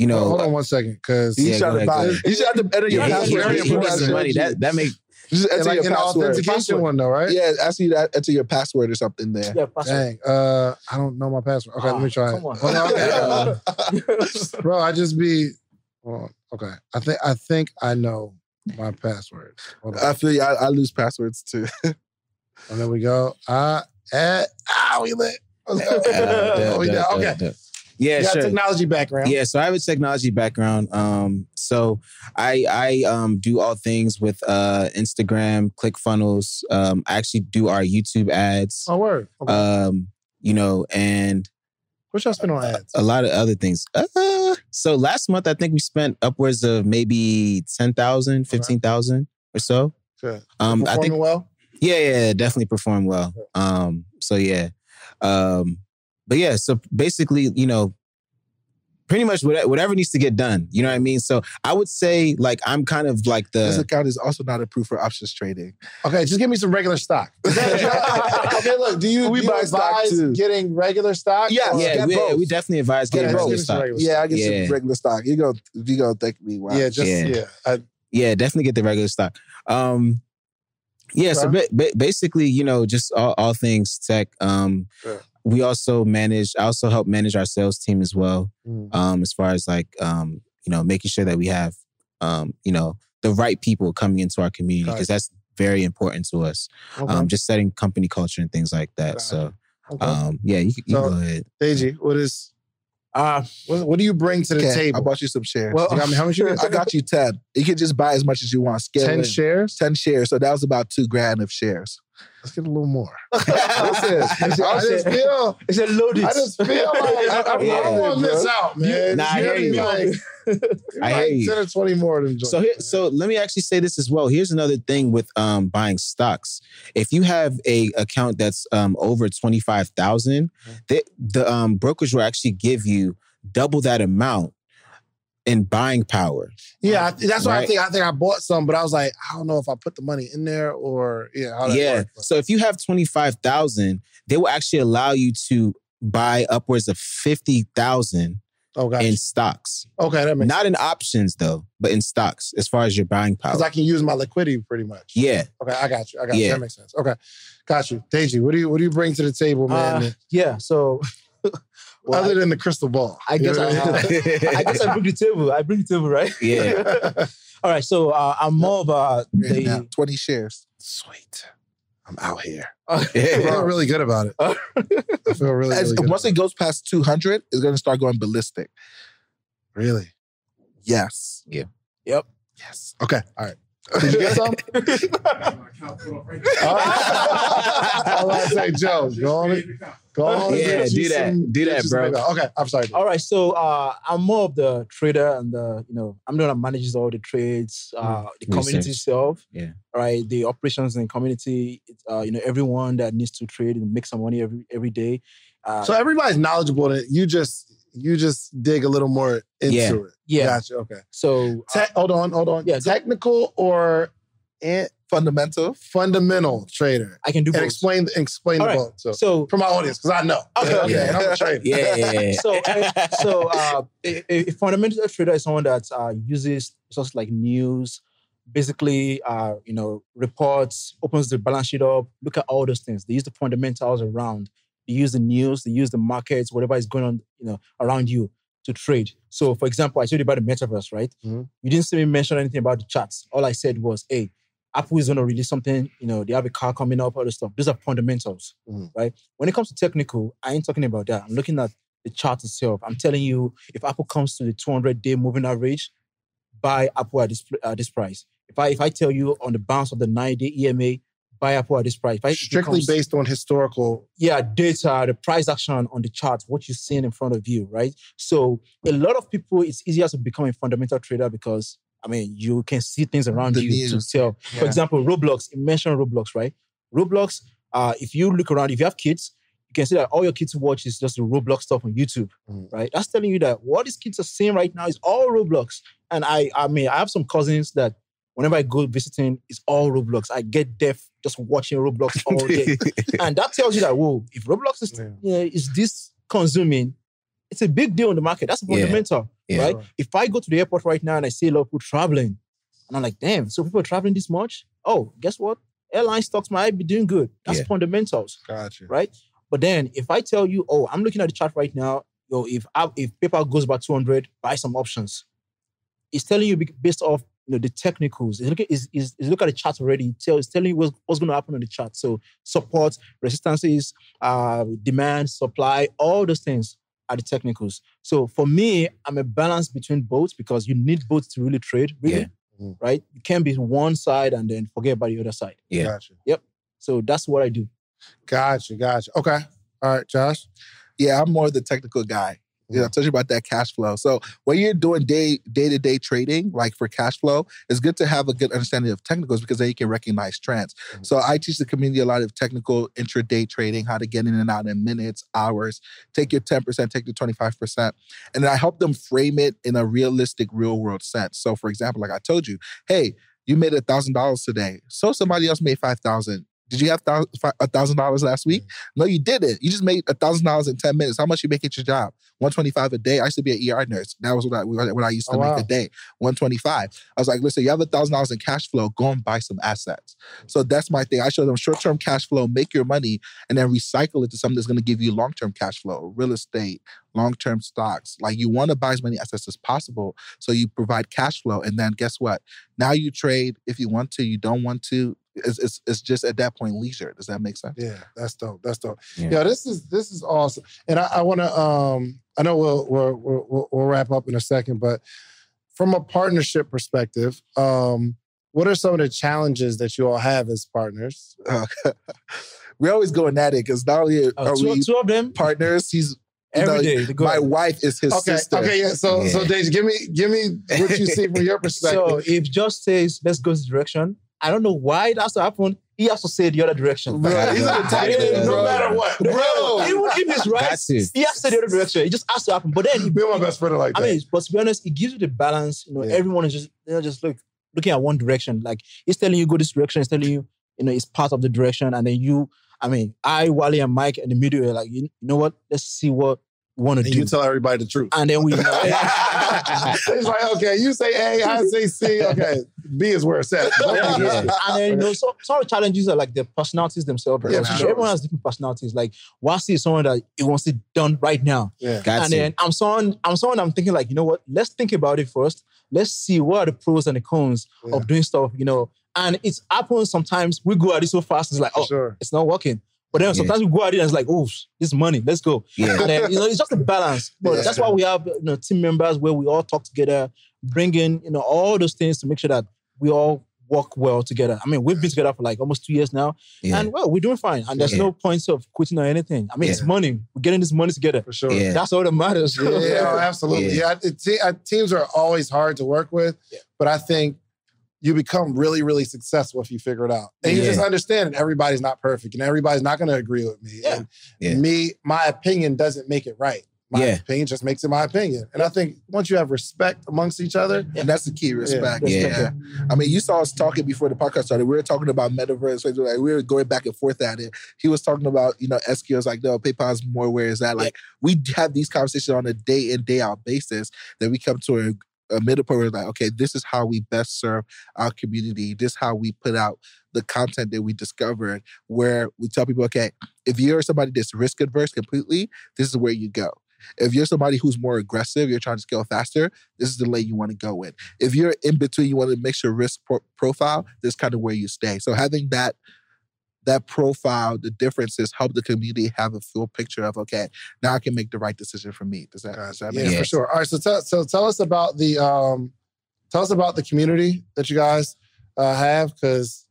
You know, hold on one second, because You Yeah, trying go to buy. ahead, You should have to enter your yeah, password. he, very he, he important. some money. That that make Just enter like your an password. authentication Password. one, though, right? Yeah, ask you to enter your password or something there. Yeah, password. Dang. Uh, I don't know my password. Okay, let me Ah, try. come on. Hold on, okay, uh, bro, I just be. Hold on. Okay, I think I think I know my password. Hold on. I feel you. I, I lose passwords too. And there we go. Uh, eh, ah, we lit. Uh, Oh, we duh, did. duh, okay. Yeah, sure. technology background. Yeah, so I have a technology background. Um, so I I um do all things with uh Instagram, ClickFunnels. Um, I actually do our YouTube ads. Oh, word. Okay. Um, you know, and what y'all spend on ads? a lot of other things. Uh, so last month I think we spent upwards of maybe 10,000, 15,000 or so. Good. Um, I think well. Yeah, yeah, definitely performed well. Um, so yeah. Um, but yeah, so basically, you know, pretty much whatever, whatever needs to get done. You know what I mean? So I would say like I'm kind of like the this the account is also not approved for options trading. Okay, just give me some regular stock. okay, look. Do you, We do you buy stock advise too. getting regular stock? Yes. or- yeah, we, both. we definitely advise getting just regular give stock. regular Yeah, I get Yeah. some regular stock. You go, you go thank me. Wow. Yeah, just Yeah. yeah. I, Yeah, definitely get the regular stock. Um, yeah, so ba- ba- basically, you know, just all, all things tech. Um, Yeah. we also manage. I also help manage our sales team as well. Mm. Um, as far as like, um, you know, making sure that we have, um, you know, the right people coming into our community because that's very important to us. okay. Um, just setting company culture and things like that. So, okay. um, yeah, you, you So- go ahead. Deji, what is Uh, what, what do you bring to the Okay, I table? bought you some shares. well, You got me- how much you I got you 10. You can just buy as much as you want. Scale ten in. shares. 10 shares. So that was about two grand of shares. Let's get a little more. I just feel. it's a loaded. I just feel like I, I, Yeah, don't want to miss out, man. Nah, I hear you. Like, I hear you. Ten or twenty more them. joints, So here, so let me actually say this as well. Here's another thing with um, buying stocks. If you have a account that's um, over twenty five thousand, the the um, brokerage will actually give you double that amount in buying power. Yeah, I, that's what I think. I think I bought some, but I was like, I don't know if I put the money in there or yeah. How yeah. work, So if you have twenty five thousand, they will actually allow you to buy upwards of fifty thousand oh, gotcha. in stocks. okay, that makes Not in options though, but in stocks as far as your buying power. because I can use my liquidity pretty much. yeah. Okay, I got you. I got you. That makes sense. Okay, got you. Deji, what do you what do you bring to the table, man? Uh, yeah. So, well, other than the crystal ball? I guess I have- I guess I bring the table. I bring the table, right? Yeah. All right. So uh, I'm more of a Right the 20 shares. Sweet. I'm out here. uh, I feel really good about it. I feel really, As- really good. once it goes past 200, it's going to start going ballistic. really? Yes. Yeah. Yep. Yes. Okay. All right. Did you get some? I was say, Joe, go on, and- go on. Yeah, get do that. some- Do that, you bro. Okay, I'm sorry. All right, so uh, I'm more of the trader and the you know I'm the one that manages all the trades, uh, the community itself, Yeah. right? The operations and community, uh, you know, everyone that needs to trade and make some money every every day. Uh, So everybody's knowledgeable in. You just you just dig a little more into Yeah. it. yeah, Gotcha. Okay. so uh, hold on, hold on. Yeah, Technical or in- Fundamental. fundamental trader. I can do And both. explain explain All the right. both. So So for my audience, because I know. Okay, Yeah, okay. and I'm a trader. Yeah, yeah, yeah. so so uh, a, a fundamental trader is someone that uh, uses sources like news, basically, uh, you know, reports, opens the balance sheet up, look at all those things. They use the fundamentals around they use the news, they use the markets, whatever is going on, you know, around you to trade. So, for example, I told you about the metaverse, right? Mhm. You didn't see me mention anything about the charts. All I said was, hey, Apple is going to release something, you know, they have a car coming up, all this stuff. Those are fundamentals, Mhm. right? When it comes to technical, I ain't talking about that. I'm looking at the chart itself. I'm telling you, if Apple comes to the 200 day moving average, buy Apple at this, uh, this price. If I if I tell you on the bounce of the 90 day EMA, buy Apple at this price. If I, if it Strictly comes- based on historical. yeah, data, the price action on the chart, what you're seeing in front of you, right? So a lot of people, it's easier to become a fundamental trader because I mean you can see things around The you news. to tell. For example, Roblox, you mentioned Roblox, right? Roblox, uh, if you look around, if you have kids, you can see that all your kids watch is just the Roblox stuff on YouTube, Mhm. right? That's telling you that what these kids are seeing right now is all Roblox. And I, I mean, I have some cousins that whenever I go visiting, it's all Roblox. I get deaf just watching Roblox all day and that tells you that whoa, if Roblox is Yeah. you know, is this consuming, it's a big deal in the market. That's Yeah. fundamental, Yeah. right? If I go to the airport right now and I see a lot of people traveling, and I'm like, damn, so people are traveling this much? Oh, guess what? Airline stocks might be doing good. That's Yeah. fundamentals, Gotcha. right? But then if I tell you, oh, I'm looking at the chart right now, yo, if I, if PayPal goes about 200, buy some options. It's telling you based off you know, the technicals. It's looking, is is is look at the chart already. It tell, it's telling you what's, what's going to happen on the chart. So support, resistances, uh, demand, supply, all those things are the technicals. So for me, I'm a balance between both because you need both to really trade, really, Yeah. Mhm. right? You can't be one side and then forget about the other side. Yeah. Gotcha. Yep. So that's what I do. Gotcha. Gotcha. Okay. All right, Josh. Yeah, I'm more the technical guy. Yeah, I told you about that cash flow. So when you're doing day day to day trading, like for cash flow, it's good to have a good understanding of technicals because then you can recognize trends. Mhm. So I teach the community a lot of technical intraday trading, how to get in and out in minutes, hours. Take your 10%, take your 25%, and then I help them frame it in a realistic, real world sense. So for example, like I told you, hey, you made a thousand dollars today. So somebody else made five thousand. Did you have a thousand dollars last week? No, you didn't. You just made a thousand dollars in ten minutes. How much you make at your job? One twenty five a day. I used to be an ER nurse. That was what I what I used to Oh, make wow. a day. One twenty five. I was like, listen, you have a thousand dollars in cash flow. Go and buy some assets. So that's my thing. I show them short term cash flow, make your money, and then recycle it to something that's going to give you long term cash flow, real estate, long term stocks. Like you want to buy as many assets as possible, so you provide cash flow, and then guess what? Now you trade if you want to. You don't want to. It's, it's, it's just at that point leisure. Does that make sense? Yeah, that's dope. That's dope. Yeah. Yeah, this is this is awesome. And I, I want to. Um, I know we'll, we'll we'll we'll wrap up in a second, but from a partnership perspective, um, what are some of the challenges that you all have as partners? Uh, we're always going at it because not only Uh, are two, we two of them partners, he's you every know, day. go my at it. wife is his Okay, sister. okay, yeah. So so Yeah. Deji, give me give me what you see from your perspective. So if Just says let's go this direction, I don't know why it has to happen. He has to say the other direction. Bro, he's an Italian, Yeah, no bro. matter what, bro. Even if it's right, Got to. he has to say the other direction. It just has to happen. But then he Me and my best friend are like I that. mean, but to be honest, it gives you the balance. You know, Yeah. everyone is just you know just look looking at one direction. Like he's telling you go this direction. He's telling you you know it's part of the direction, and then you. I mean, I, Wally, and Mike in the middle are like, you, you know what? Let's see what we want to do, you tell everybody the truth. and then we. it's like, okay, you say A, I say C. Okay, B is where it's at. Yeah, Yeah. And then you know, so, some of the challenges are like the personalities themselves. Yeah, Because for you know, sure. everyone has different personalities. Like Wasi is someone that he wants it done right now. Yeah. Got and to. then I'm someone, I'm someone I'm thinking like, you know what? Let's think about it first. Let's see what are the pros and the cons Yeah. of doing stuff, you know. And it's happens sometimes we go at it so fast, it's like, oh, sure. it's not working. But then Yeah. sometimes we go out it and it's like, oh, it's money, let's go. yeah. Then, you know, it's just a balance. But Yeah. that's why we have you know team members where we all talk together, bring in, you know, all those things to make sure that we all work well together. I mean, we've been together for like almost two years now. Yeah. And well, we're doing fine. And there's Yeah. no points of quitting or anything. I mean, it's money. We're getting this money together. For sure. Yeah. That's all that matters. Yeah, oh, absolutely. Yeah, it, te- uh, teams are always hard to work with, but I think you become really, really successful if you figure it out. And you just understand that everybody's not perfect and everybody's not going to agree with me. Yeah. And Yeah. me, my opinion doesn't make it right. My Yeah. opinion just makes it my opinion. And I think once you have respect amongst each other, And that's the key, respect. Yeah. Yeah. I mean, you saw us talking before the podcast started. We were talking about metaverse. Like we were going back and forth at it. He was talking about, you know, SQ was like, no, PayPal's more where is that? Like we have these conversations on a day in, day out basis that we come to a middle where like, okay, this is how we best serve our community. This is how we put out the content that we discovered, where we tell people, okay, if you're somebody that's risk adverse completely, this is where you go. If you're somebody who's more aggressive, you're trying to scale faster, this is the lane you want to go in. If you're in between, you want to mix your risk pro- profile, this is kind of where you stay. So having that that profile, the differences help the community have a full picture of okay, now I can make the right decision for me. Does that, does that make Yeah, sense? for sure. All right, so tell so tell us about the um, tell us about the community that you guys uh, have because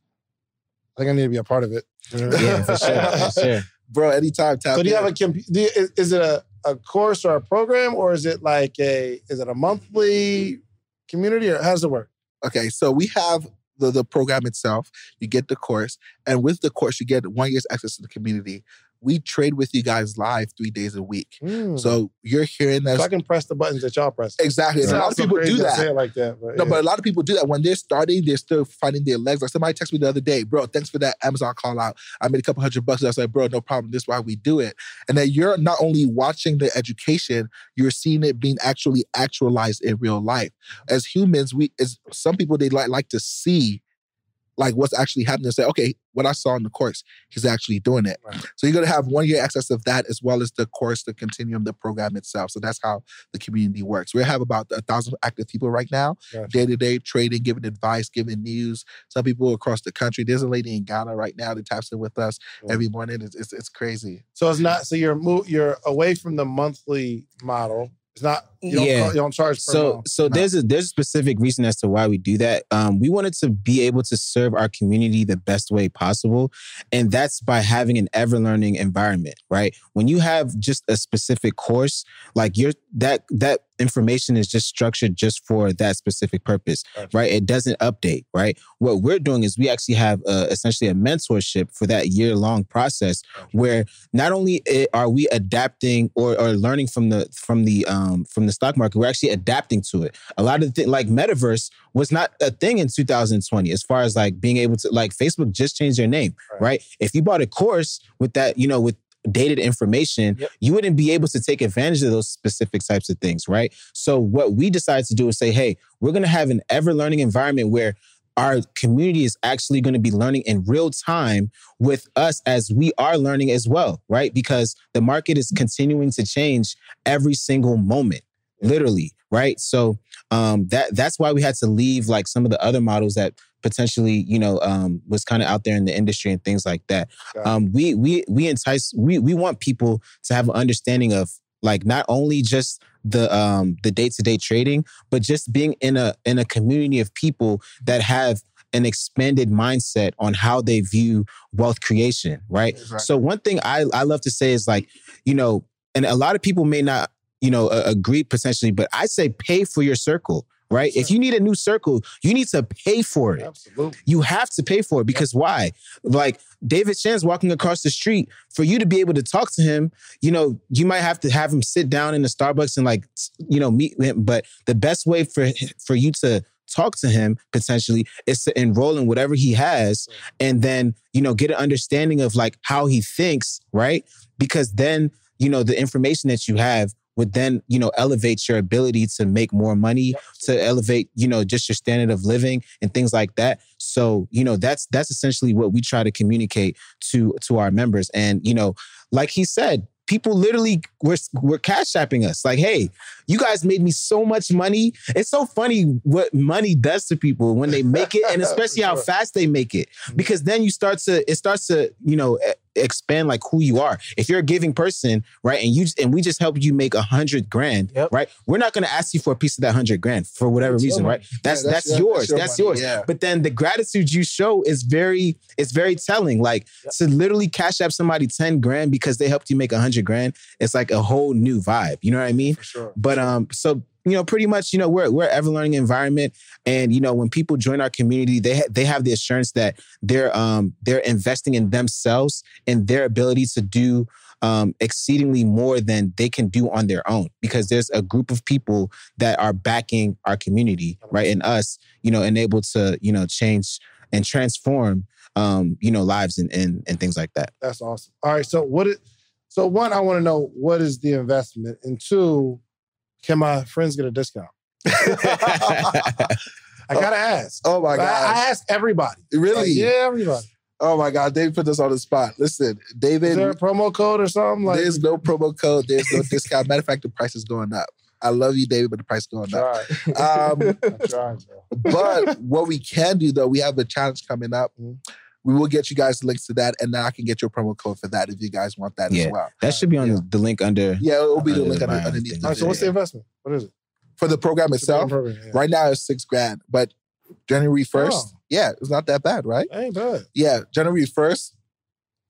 I think I need to be a part of it. Yeah, for sure, for sure. Bro, anytime tap So do you have a comp- do you, is, is it a, a course or a program or is it like a is it a monthly community or how does it work? Okay, so we have the, the program itself. You get the course, and with the course, you get one year's access to the community. We trade with you guys live three days a week. Hmm. So you're hearing So I can press the buttons that y'all press. exactly. A lot of people do to Say that. it like that, but No, yeah. but a lot of people do that when they're starting. They're still finding their legs. Like somebody texted me the other day, bro. Thanks for that Amazon call out. I made a couple hundred bucks. I was like, bro, no problem. This is why we do it. And that you're not only watching the education, you're seeing it being actually actualized in real life. As humans, we as some people they like like to see like what's actually happening and say, okay, what I saw in the course, he's actually doing it. Right. So you're gonna have one year access of that as well as the course, the continuum, the program itself. So that's how the community works. We have about a thousand active people right now, day to day trading, giving advice, giving news. Some people across the country. There's a lady in Ghana right now that taps in with us Yeah. every morning. It's, it's, it's crazy. So it's not. So you're mo- you're away from the monthly model. It's not. You don't, Yeah. you don't charge per So month. so there's a there's a specific reason as to why we do that. Um, we wanted to be able to serve our community the best way possible, and that's by having an ever learning environment. Right? When you have just a specific course, like you're that that information is just structured just for that specific purpose. Gotcha. Right? It doesn't update. Right? What we're doing is we actually have uh, essentially a mentorship for that year long process where not only are we adapting or, or learning from the from the um from the stock market, we're actually adapting to it. A lot of the thing, like metaverse was not a thing in 2020 as far as like being able to like Facebook just changed their name, Right. right? If you bought a course with that, you know, with dated information, Yep. you wouldn't be able to take advantage of those specific types of things, right? So what we decided to do is say, hey, we're going to have an ever learning environment where our community is actually going to be learning in real time with us as we are learning as well, right? Because the market is continuing to change every single moment, literally, right? So um, that that's why we had to leave like some of the other models that potentially, you know, um, was kind of out there in the industry and things like that. Um, we we we entice we we want people to have an understanding of like not only just the um the day-to-day trading but just being in a in a community of people that have an expanded mindset on how they view wealth creation right Exactly. so one thing i i love to say is like you know and a lot of people may not you know uh, agree potentially but i say pay for your circle right if you need a new circle you need to pay for it Absolutely. you have to pay for it because why? Like David Shands walking across the street. For you to be able to talk to him, you know, you might have to have him sit down in the Starbucks and like, you know, meet him. But the best way for for you to talk to him potentially is to enroll in whatever he has and then, you know, get an understanding of like how he thinks, right? Because then, you know, the information that you have would then, you know, elevate your ability to make more money, to elevate, you know, just your standard of living and things like that. So, you know, that's that's essentially what we try to communicate to to our members. And, you know, like he said, people literally were were cash apping us. Like, hey, you guys made me so much money. It's so funny what money does to people when they make it, and especially how fast they make it. Mm-hmm. Because then you start to it starts to, you know, e- expand like who you are. If you're a giving person, right, and you and we just help you make a hundred grand, Yep. right? We're not gonna ask you for a piece of that hundred grand for whatever your reason, right? That's Yeah, that's, that's yours. that's your That's yours. yeah. But then the gratitude you show is very, it's very telling. Like Yep. to literally cash up somebody 10 grand because they helped you make a hundred grand, it's like a whole new vibe. You know what I mean? For sure. But um, so you know, pretty much, you know, we're we're ever learning environment, and you know, when people join our community, they ha- they have the assurance that they're um they're investing in themselves and their ability to do um exceedingly more than they can do on their own because there's a group of people that are backing our community, right, and us, you know, and able to you know change and transform um you know lives and and, and things like that. That's awesome. All right. So what? It, so one, I want to know what is the investment, and two, can my friends get a discount? I gotta ask. oh my god! I ask everybody. really? Yeah, everybody. Oh my god! David put us on the spot. Listen, David. Is there a promo code or something? Like, there's no promo code. There's no discount. Matter of fact, the price is going up. I love you, David, but the price is going up. Um, bro. but what we can do though, we have a challenge coming up. Mhm. We will get you guys links to that, and then I can get your promo code for that if you guys want that Yeah. as well. That should be on Yeah. the, the link under. Yeah, it will be the link the under, underneath. All right, so what's the investment? What is it? for the program What's the itself? program? Yeah. Right now it's six grand, but January oh. first, Oh. yeah, it's not that bad, right? Ain't bad. Yeah, January first.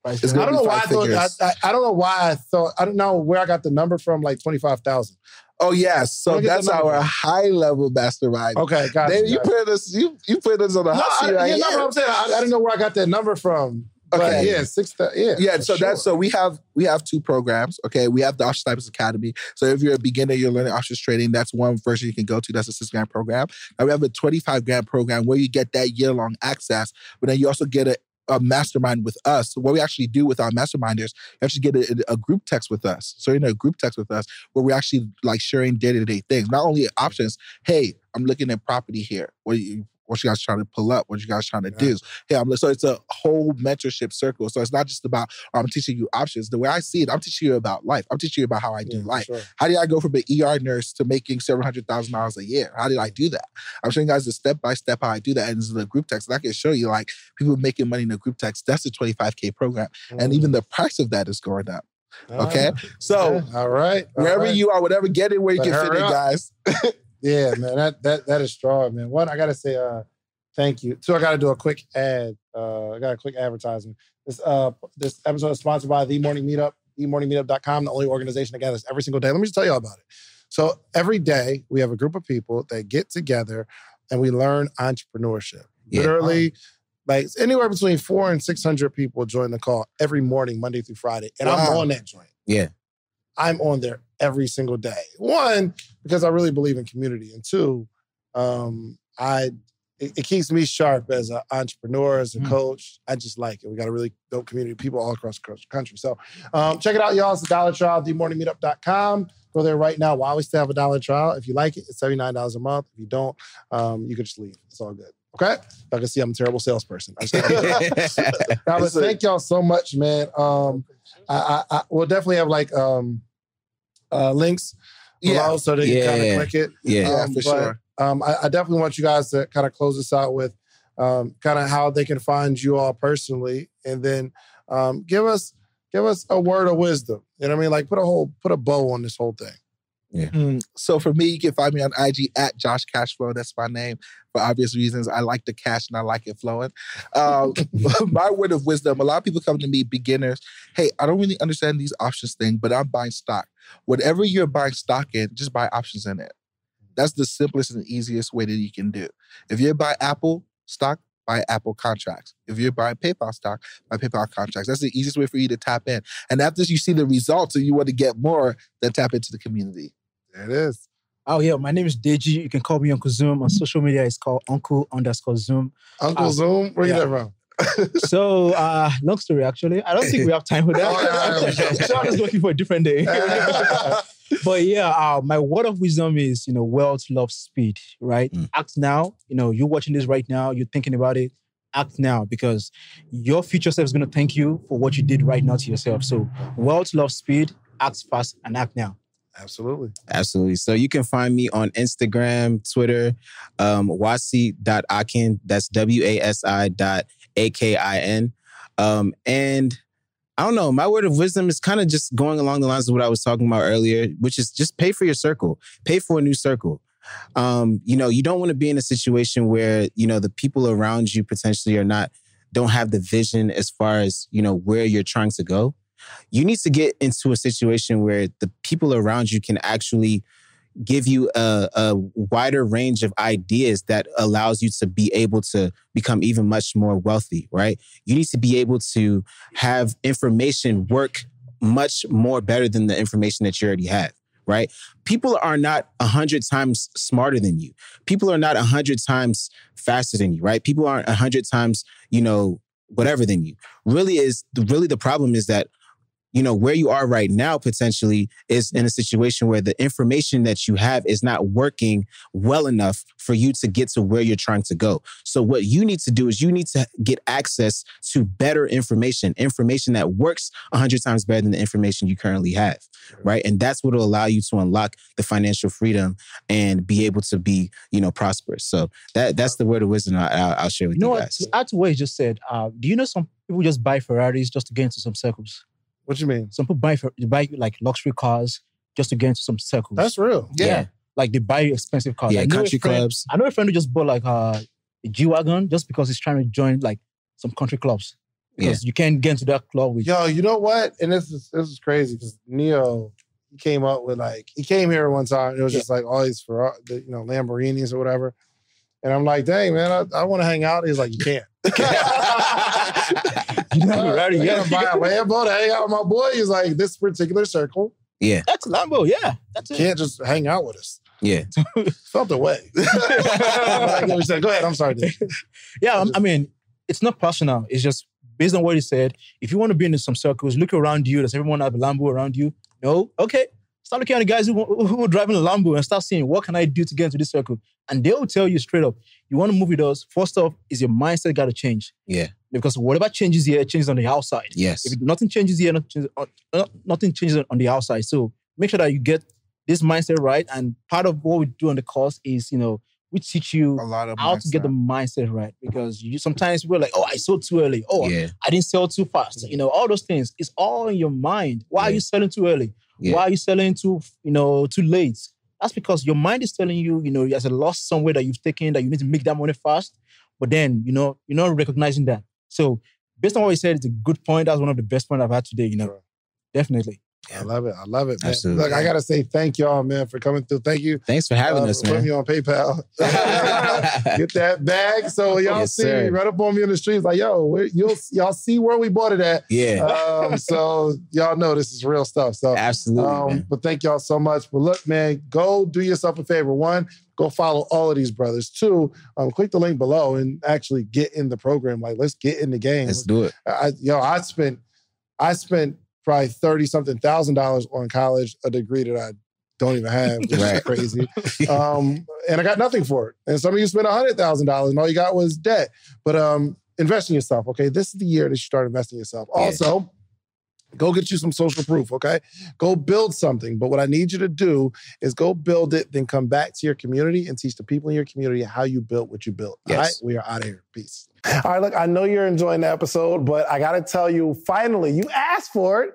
I don't know why I thought. I, I, I don't know why I thought. I don't know where I got the number from. Like twenty five thousand. Oh yeah, Let so that's our high level mastermind. Okay, got you. you put us, you you put us on the No, hot I, seat yeah, right no, here. but I'm saying I, I didn't know where I got that number from. But Okay. yeah, six. Yeah, Yeah, so sure. that's so we have we have two programs. Okay, we have the Option Snipers Academy. So if you're a beginner, you're learning options trading. That's one version you can go to. That's a six grand program. Now we have a 25 grand program where you get that year long access, but then you also get a, a mastermind with us. What we actually do with our masterminders, you actually get a, a group text with us. So in a group text with us where we're actually like sharing day to day things, not only options. Hey, I'm looking at property here. What you what you guys trying to pull up? What you guys trying to do? Hey, I'm so it's a whole mentorship circle. So it's not just about oh, I'm teaching you options. The way I see it, I'm teaching you about life. I'm teaching you about how I do Yeah, life. sure. How did I go from an ER nurse to making seven hundred thousand dollars a year? How did I do that? I'm showing you guys the step by step how I do that. And this is the group text. And I can show you like people making money in the group text. That's a 25k program, and even the price of that is going up. Okay, so Yeah, all right, all wherever right. you are, whatever, get it where you But can fit it, guys. Yeah, man, that that that is strong, man. One, I gotta say, uh, thank you. Two, I gotta do a quick ad. Uh, I got a quick advertisement. This uh, this episode is sponsored by The Morning Meetup, themorningmeetup.com, the only organization that gathers every single day. Let me just tell you all about it. So every day we have a group of people that get together and we learn entrepreneurship. Yeah. Literally, like anywhere between four and six hundred people join the call every morning, Monday through Friday, and I'm on that joint. Yeah. I'm on there every single day. One, because I really believe in community, and two, um, I it, it keeps me sharp as an entrepreneur, as a Mm. coach. I just like it. We got a really dope community, of people all across the country. So um, check it out, y'all. It's the dollar trial, themorningmeetup.com. Go there right now while we still have a dollar trial. If you like it, it's $79 a month. If you don't, um, you can just leave. It's all good. Okay? Y'all can see I'm a terrible salesperson. I just- Now, but It's a- thank y'all so much, man. Um, I, I, I we'll definitely have like um, uh, links Yeah, below so they can kind of click it. yeah. Yeah, Um, for but, sure. Um, I, I definitely want you guys to kind of close this out with um, kind of how they can find you all personally, and then um, give us give us a word of wisdom. You know what I mean? Like put a whole put a bow on this whole thing. Mm, So for me, you can find me on IG at Josh Cashflow. That's my name for obvious reasons. I like the cash and I like it flowing. Um, my word of wisdom: a lot of people come to me, beginners. Hey, I don't really understand these options thing, but I'm buying stock. Whatever you're buying stock in, just buy options in it. That's the simplest and easiest way that you can do. If you buy Apple stock, buy Apple contracts. If you're buying PayPal stock, buy PayPal contracts. That's the easiest way for you to tap in. And after you see the results and you want to get more, then tap into the community. There it is. Oh yeah, my name is Deji. You can call me Uncle Zoom on social media. It's called Uncle underscore Zoom. Uncle Uh, Zoom, where you yeah. get that from? So uh, long story actually. I don't think we have time for Oh, yeah, yeah, that. yeah. so I'm just looking for a different day. but yeah, uh, my word of wisdom is you know wealth loves speed, right? Mm. Act now. You know, you're watching this right now. You're thinking about it. Act now because your future self is going to thank you for what you did right now to yourself. So wealth loves speed. Act fast and act now. Absolutely. Absolutely. So you can find me on Instagram, Twitter, um, wasi.akin. That's W A S I dot A K I N. Um, and I don't know, my word of wisdom is kind of just going along the lines of what I was talking about earlier, which is just pay for your circle, pay for a new circle. Um, you know, you don't want to be in a situation where, you know, the people around you potentially are not, don't have the vision as far as, you know, where you're trying to go you need to get into a situation where the people around you can actually give you a, a wider range of ideas that allows you to be able to become even much more wealthy right? You need to be able to have information work much more better than the information that you already have right? People are not a hundred times smarter than you. People are not a hundred times faster than you right? People aren't a hundred times you know whatever than you. Really is really the problem is that you know, where you are right now potentially is in a situation where the information that you have is not working well enough for you to get to where you're trying to go. So what you need to do is you need to get access to better information, information that works a hundred times better than the information you currently have. Right. And that's what will allow you to unlock the financial freedom and be able to be, you know, prosperous. So that that's the word of wisdom I, will share with you, know you guys. To add to what you just said, uh, do you know some people just buy Ferraris just to get into some circles? What you mean? Some people buy buy like luxury cars just to get into some circles. That's real. Yeah. yeah. Like they buy expensive cars. Yeah, like, country friend, clubs. I know a friend who just bought like uh, a G Wagon just because he's trying to join like some country clubs. Because yeah. you can't get into that club with Yo, you know what? And this is this is crazy because Neo he came up with like he came here one time and it was yeah. just like all these for you know Lamborghinis or whatever. And I'm like, dang man, I, I want to hang out. He's like, you can't. you never ready yet. to buy a Lambo to hang out with my boy. He's like, this particular circle. Yeah. That's Lambo. Yeah. That's it. Can't just hang out with us. Yeah. Felt the way. Go ahead. I'm sorry. Dude. Yeah. I mean, it's not personal. It's just based on what he said. If you want to be in some circles, look around you. Does everyone have a Lambo around you? No? Okay. Start looking at the guys who, who are driving a Lambo and start seeing what can I do to get into this circle. And they'll tell you straight up, you want to move with us, first off, is your mindset got to change. Yeah. Because whatever changes here, changes on the outside. Yes. If nothing changes here, nothing changes on, uh, nothing changes on the outside. So make sure that you get this mindset right. And part of what we do on the course is, you know, we teach you a lot of how mindset. to get the mindset right. Because you sometimes we're like, oh, I sold too early. Oh, yeah. I didn't sell too fast. You know, all those things. It's all in your mind. Why yeah. are you selling too early? Yeah. Why are you selling too, you know, too late? That's because your mind is telling you, you know, there's a loss somewhere that you've taken that you need to make that money fast. But then, you know, you're not recognizing that. So based on what you said, it's a good point. That's one of the best points I've had today, you know. Definitely. I love it. I love it, man. Absolutely. Look, I gotta say thank y'all, man, for coming through. Thank you. Thanks for having uh, us, for man. Putting me on PayPal. Get that bag. So y'all Yes, see sir. me right up on me in the streets, like, yo, you'll y'all see where we bought it at. Yeah. Um, so y'all know this is real stuff. So Absolutely. um, man. but thank y'all so much. But look, man, go do yourself a favor. One, go follow all of these brothers. Two, um, click the link below and actually get in the program. Like, let's get in the game. Let's do it. I, yo, I spent, I spent probably thirty something thousand dollars on college, a degree that I don't even have, which is crazy. Um, and I got nothing for it. And some of you spent hundred thousand dollars, and all you got was debt. But um, invest in yourself. Okay, this is the year that you start investing in yourself. Yeah. Also. Go get you some social proof, okay? Go build something. But what I need you to do is go build it, then come back to your community and teach the people in your community how you built what you built. All right? We are out of here. Peace. All right, look, I know you're enjoying the episode, but I got to tell you, finally, you asked for it,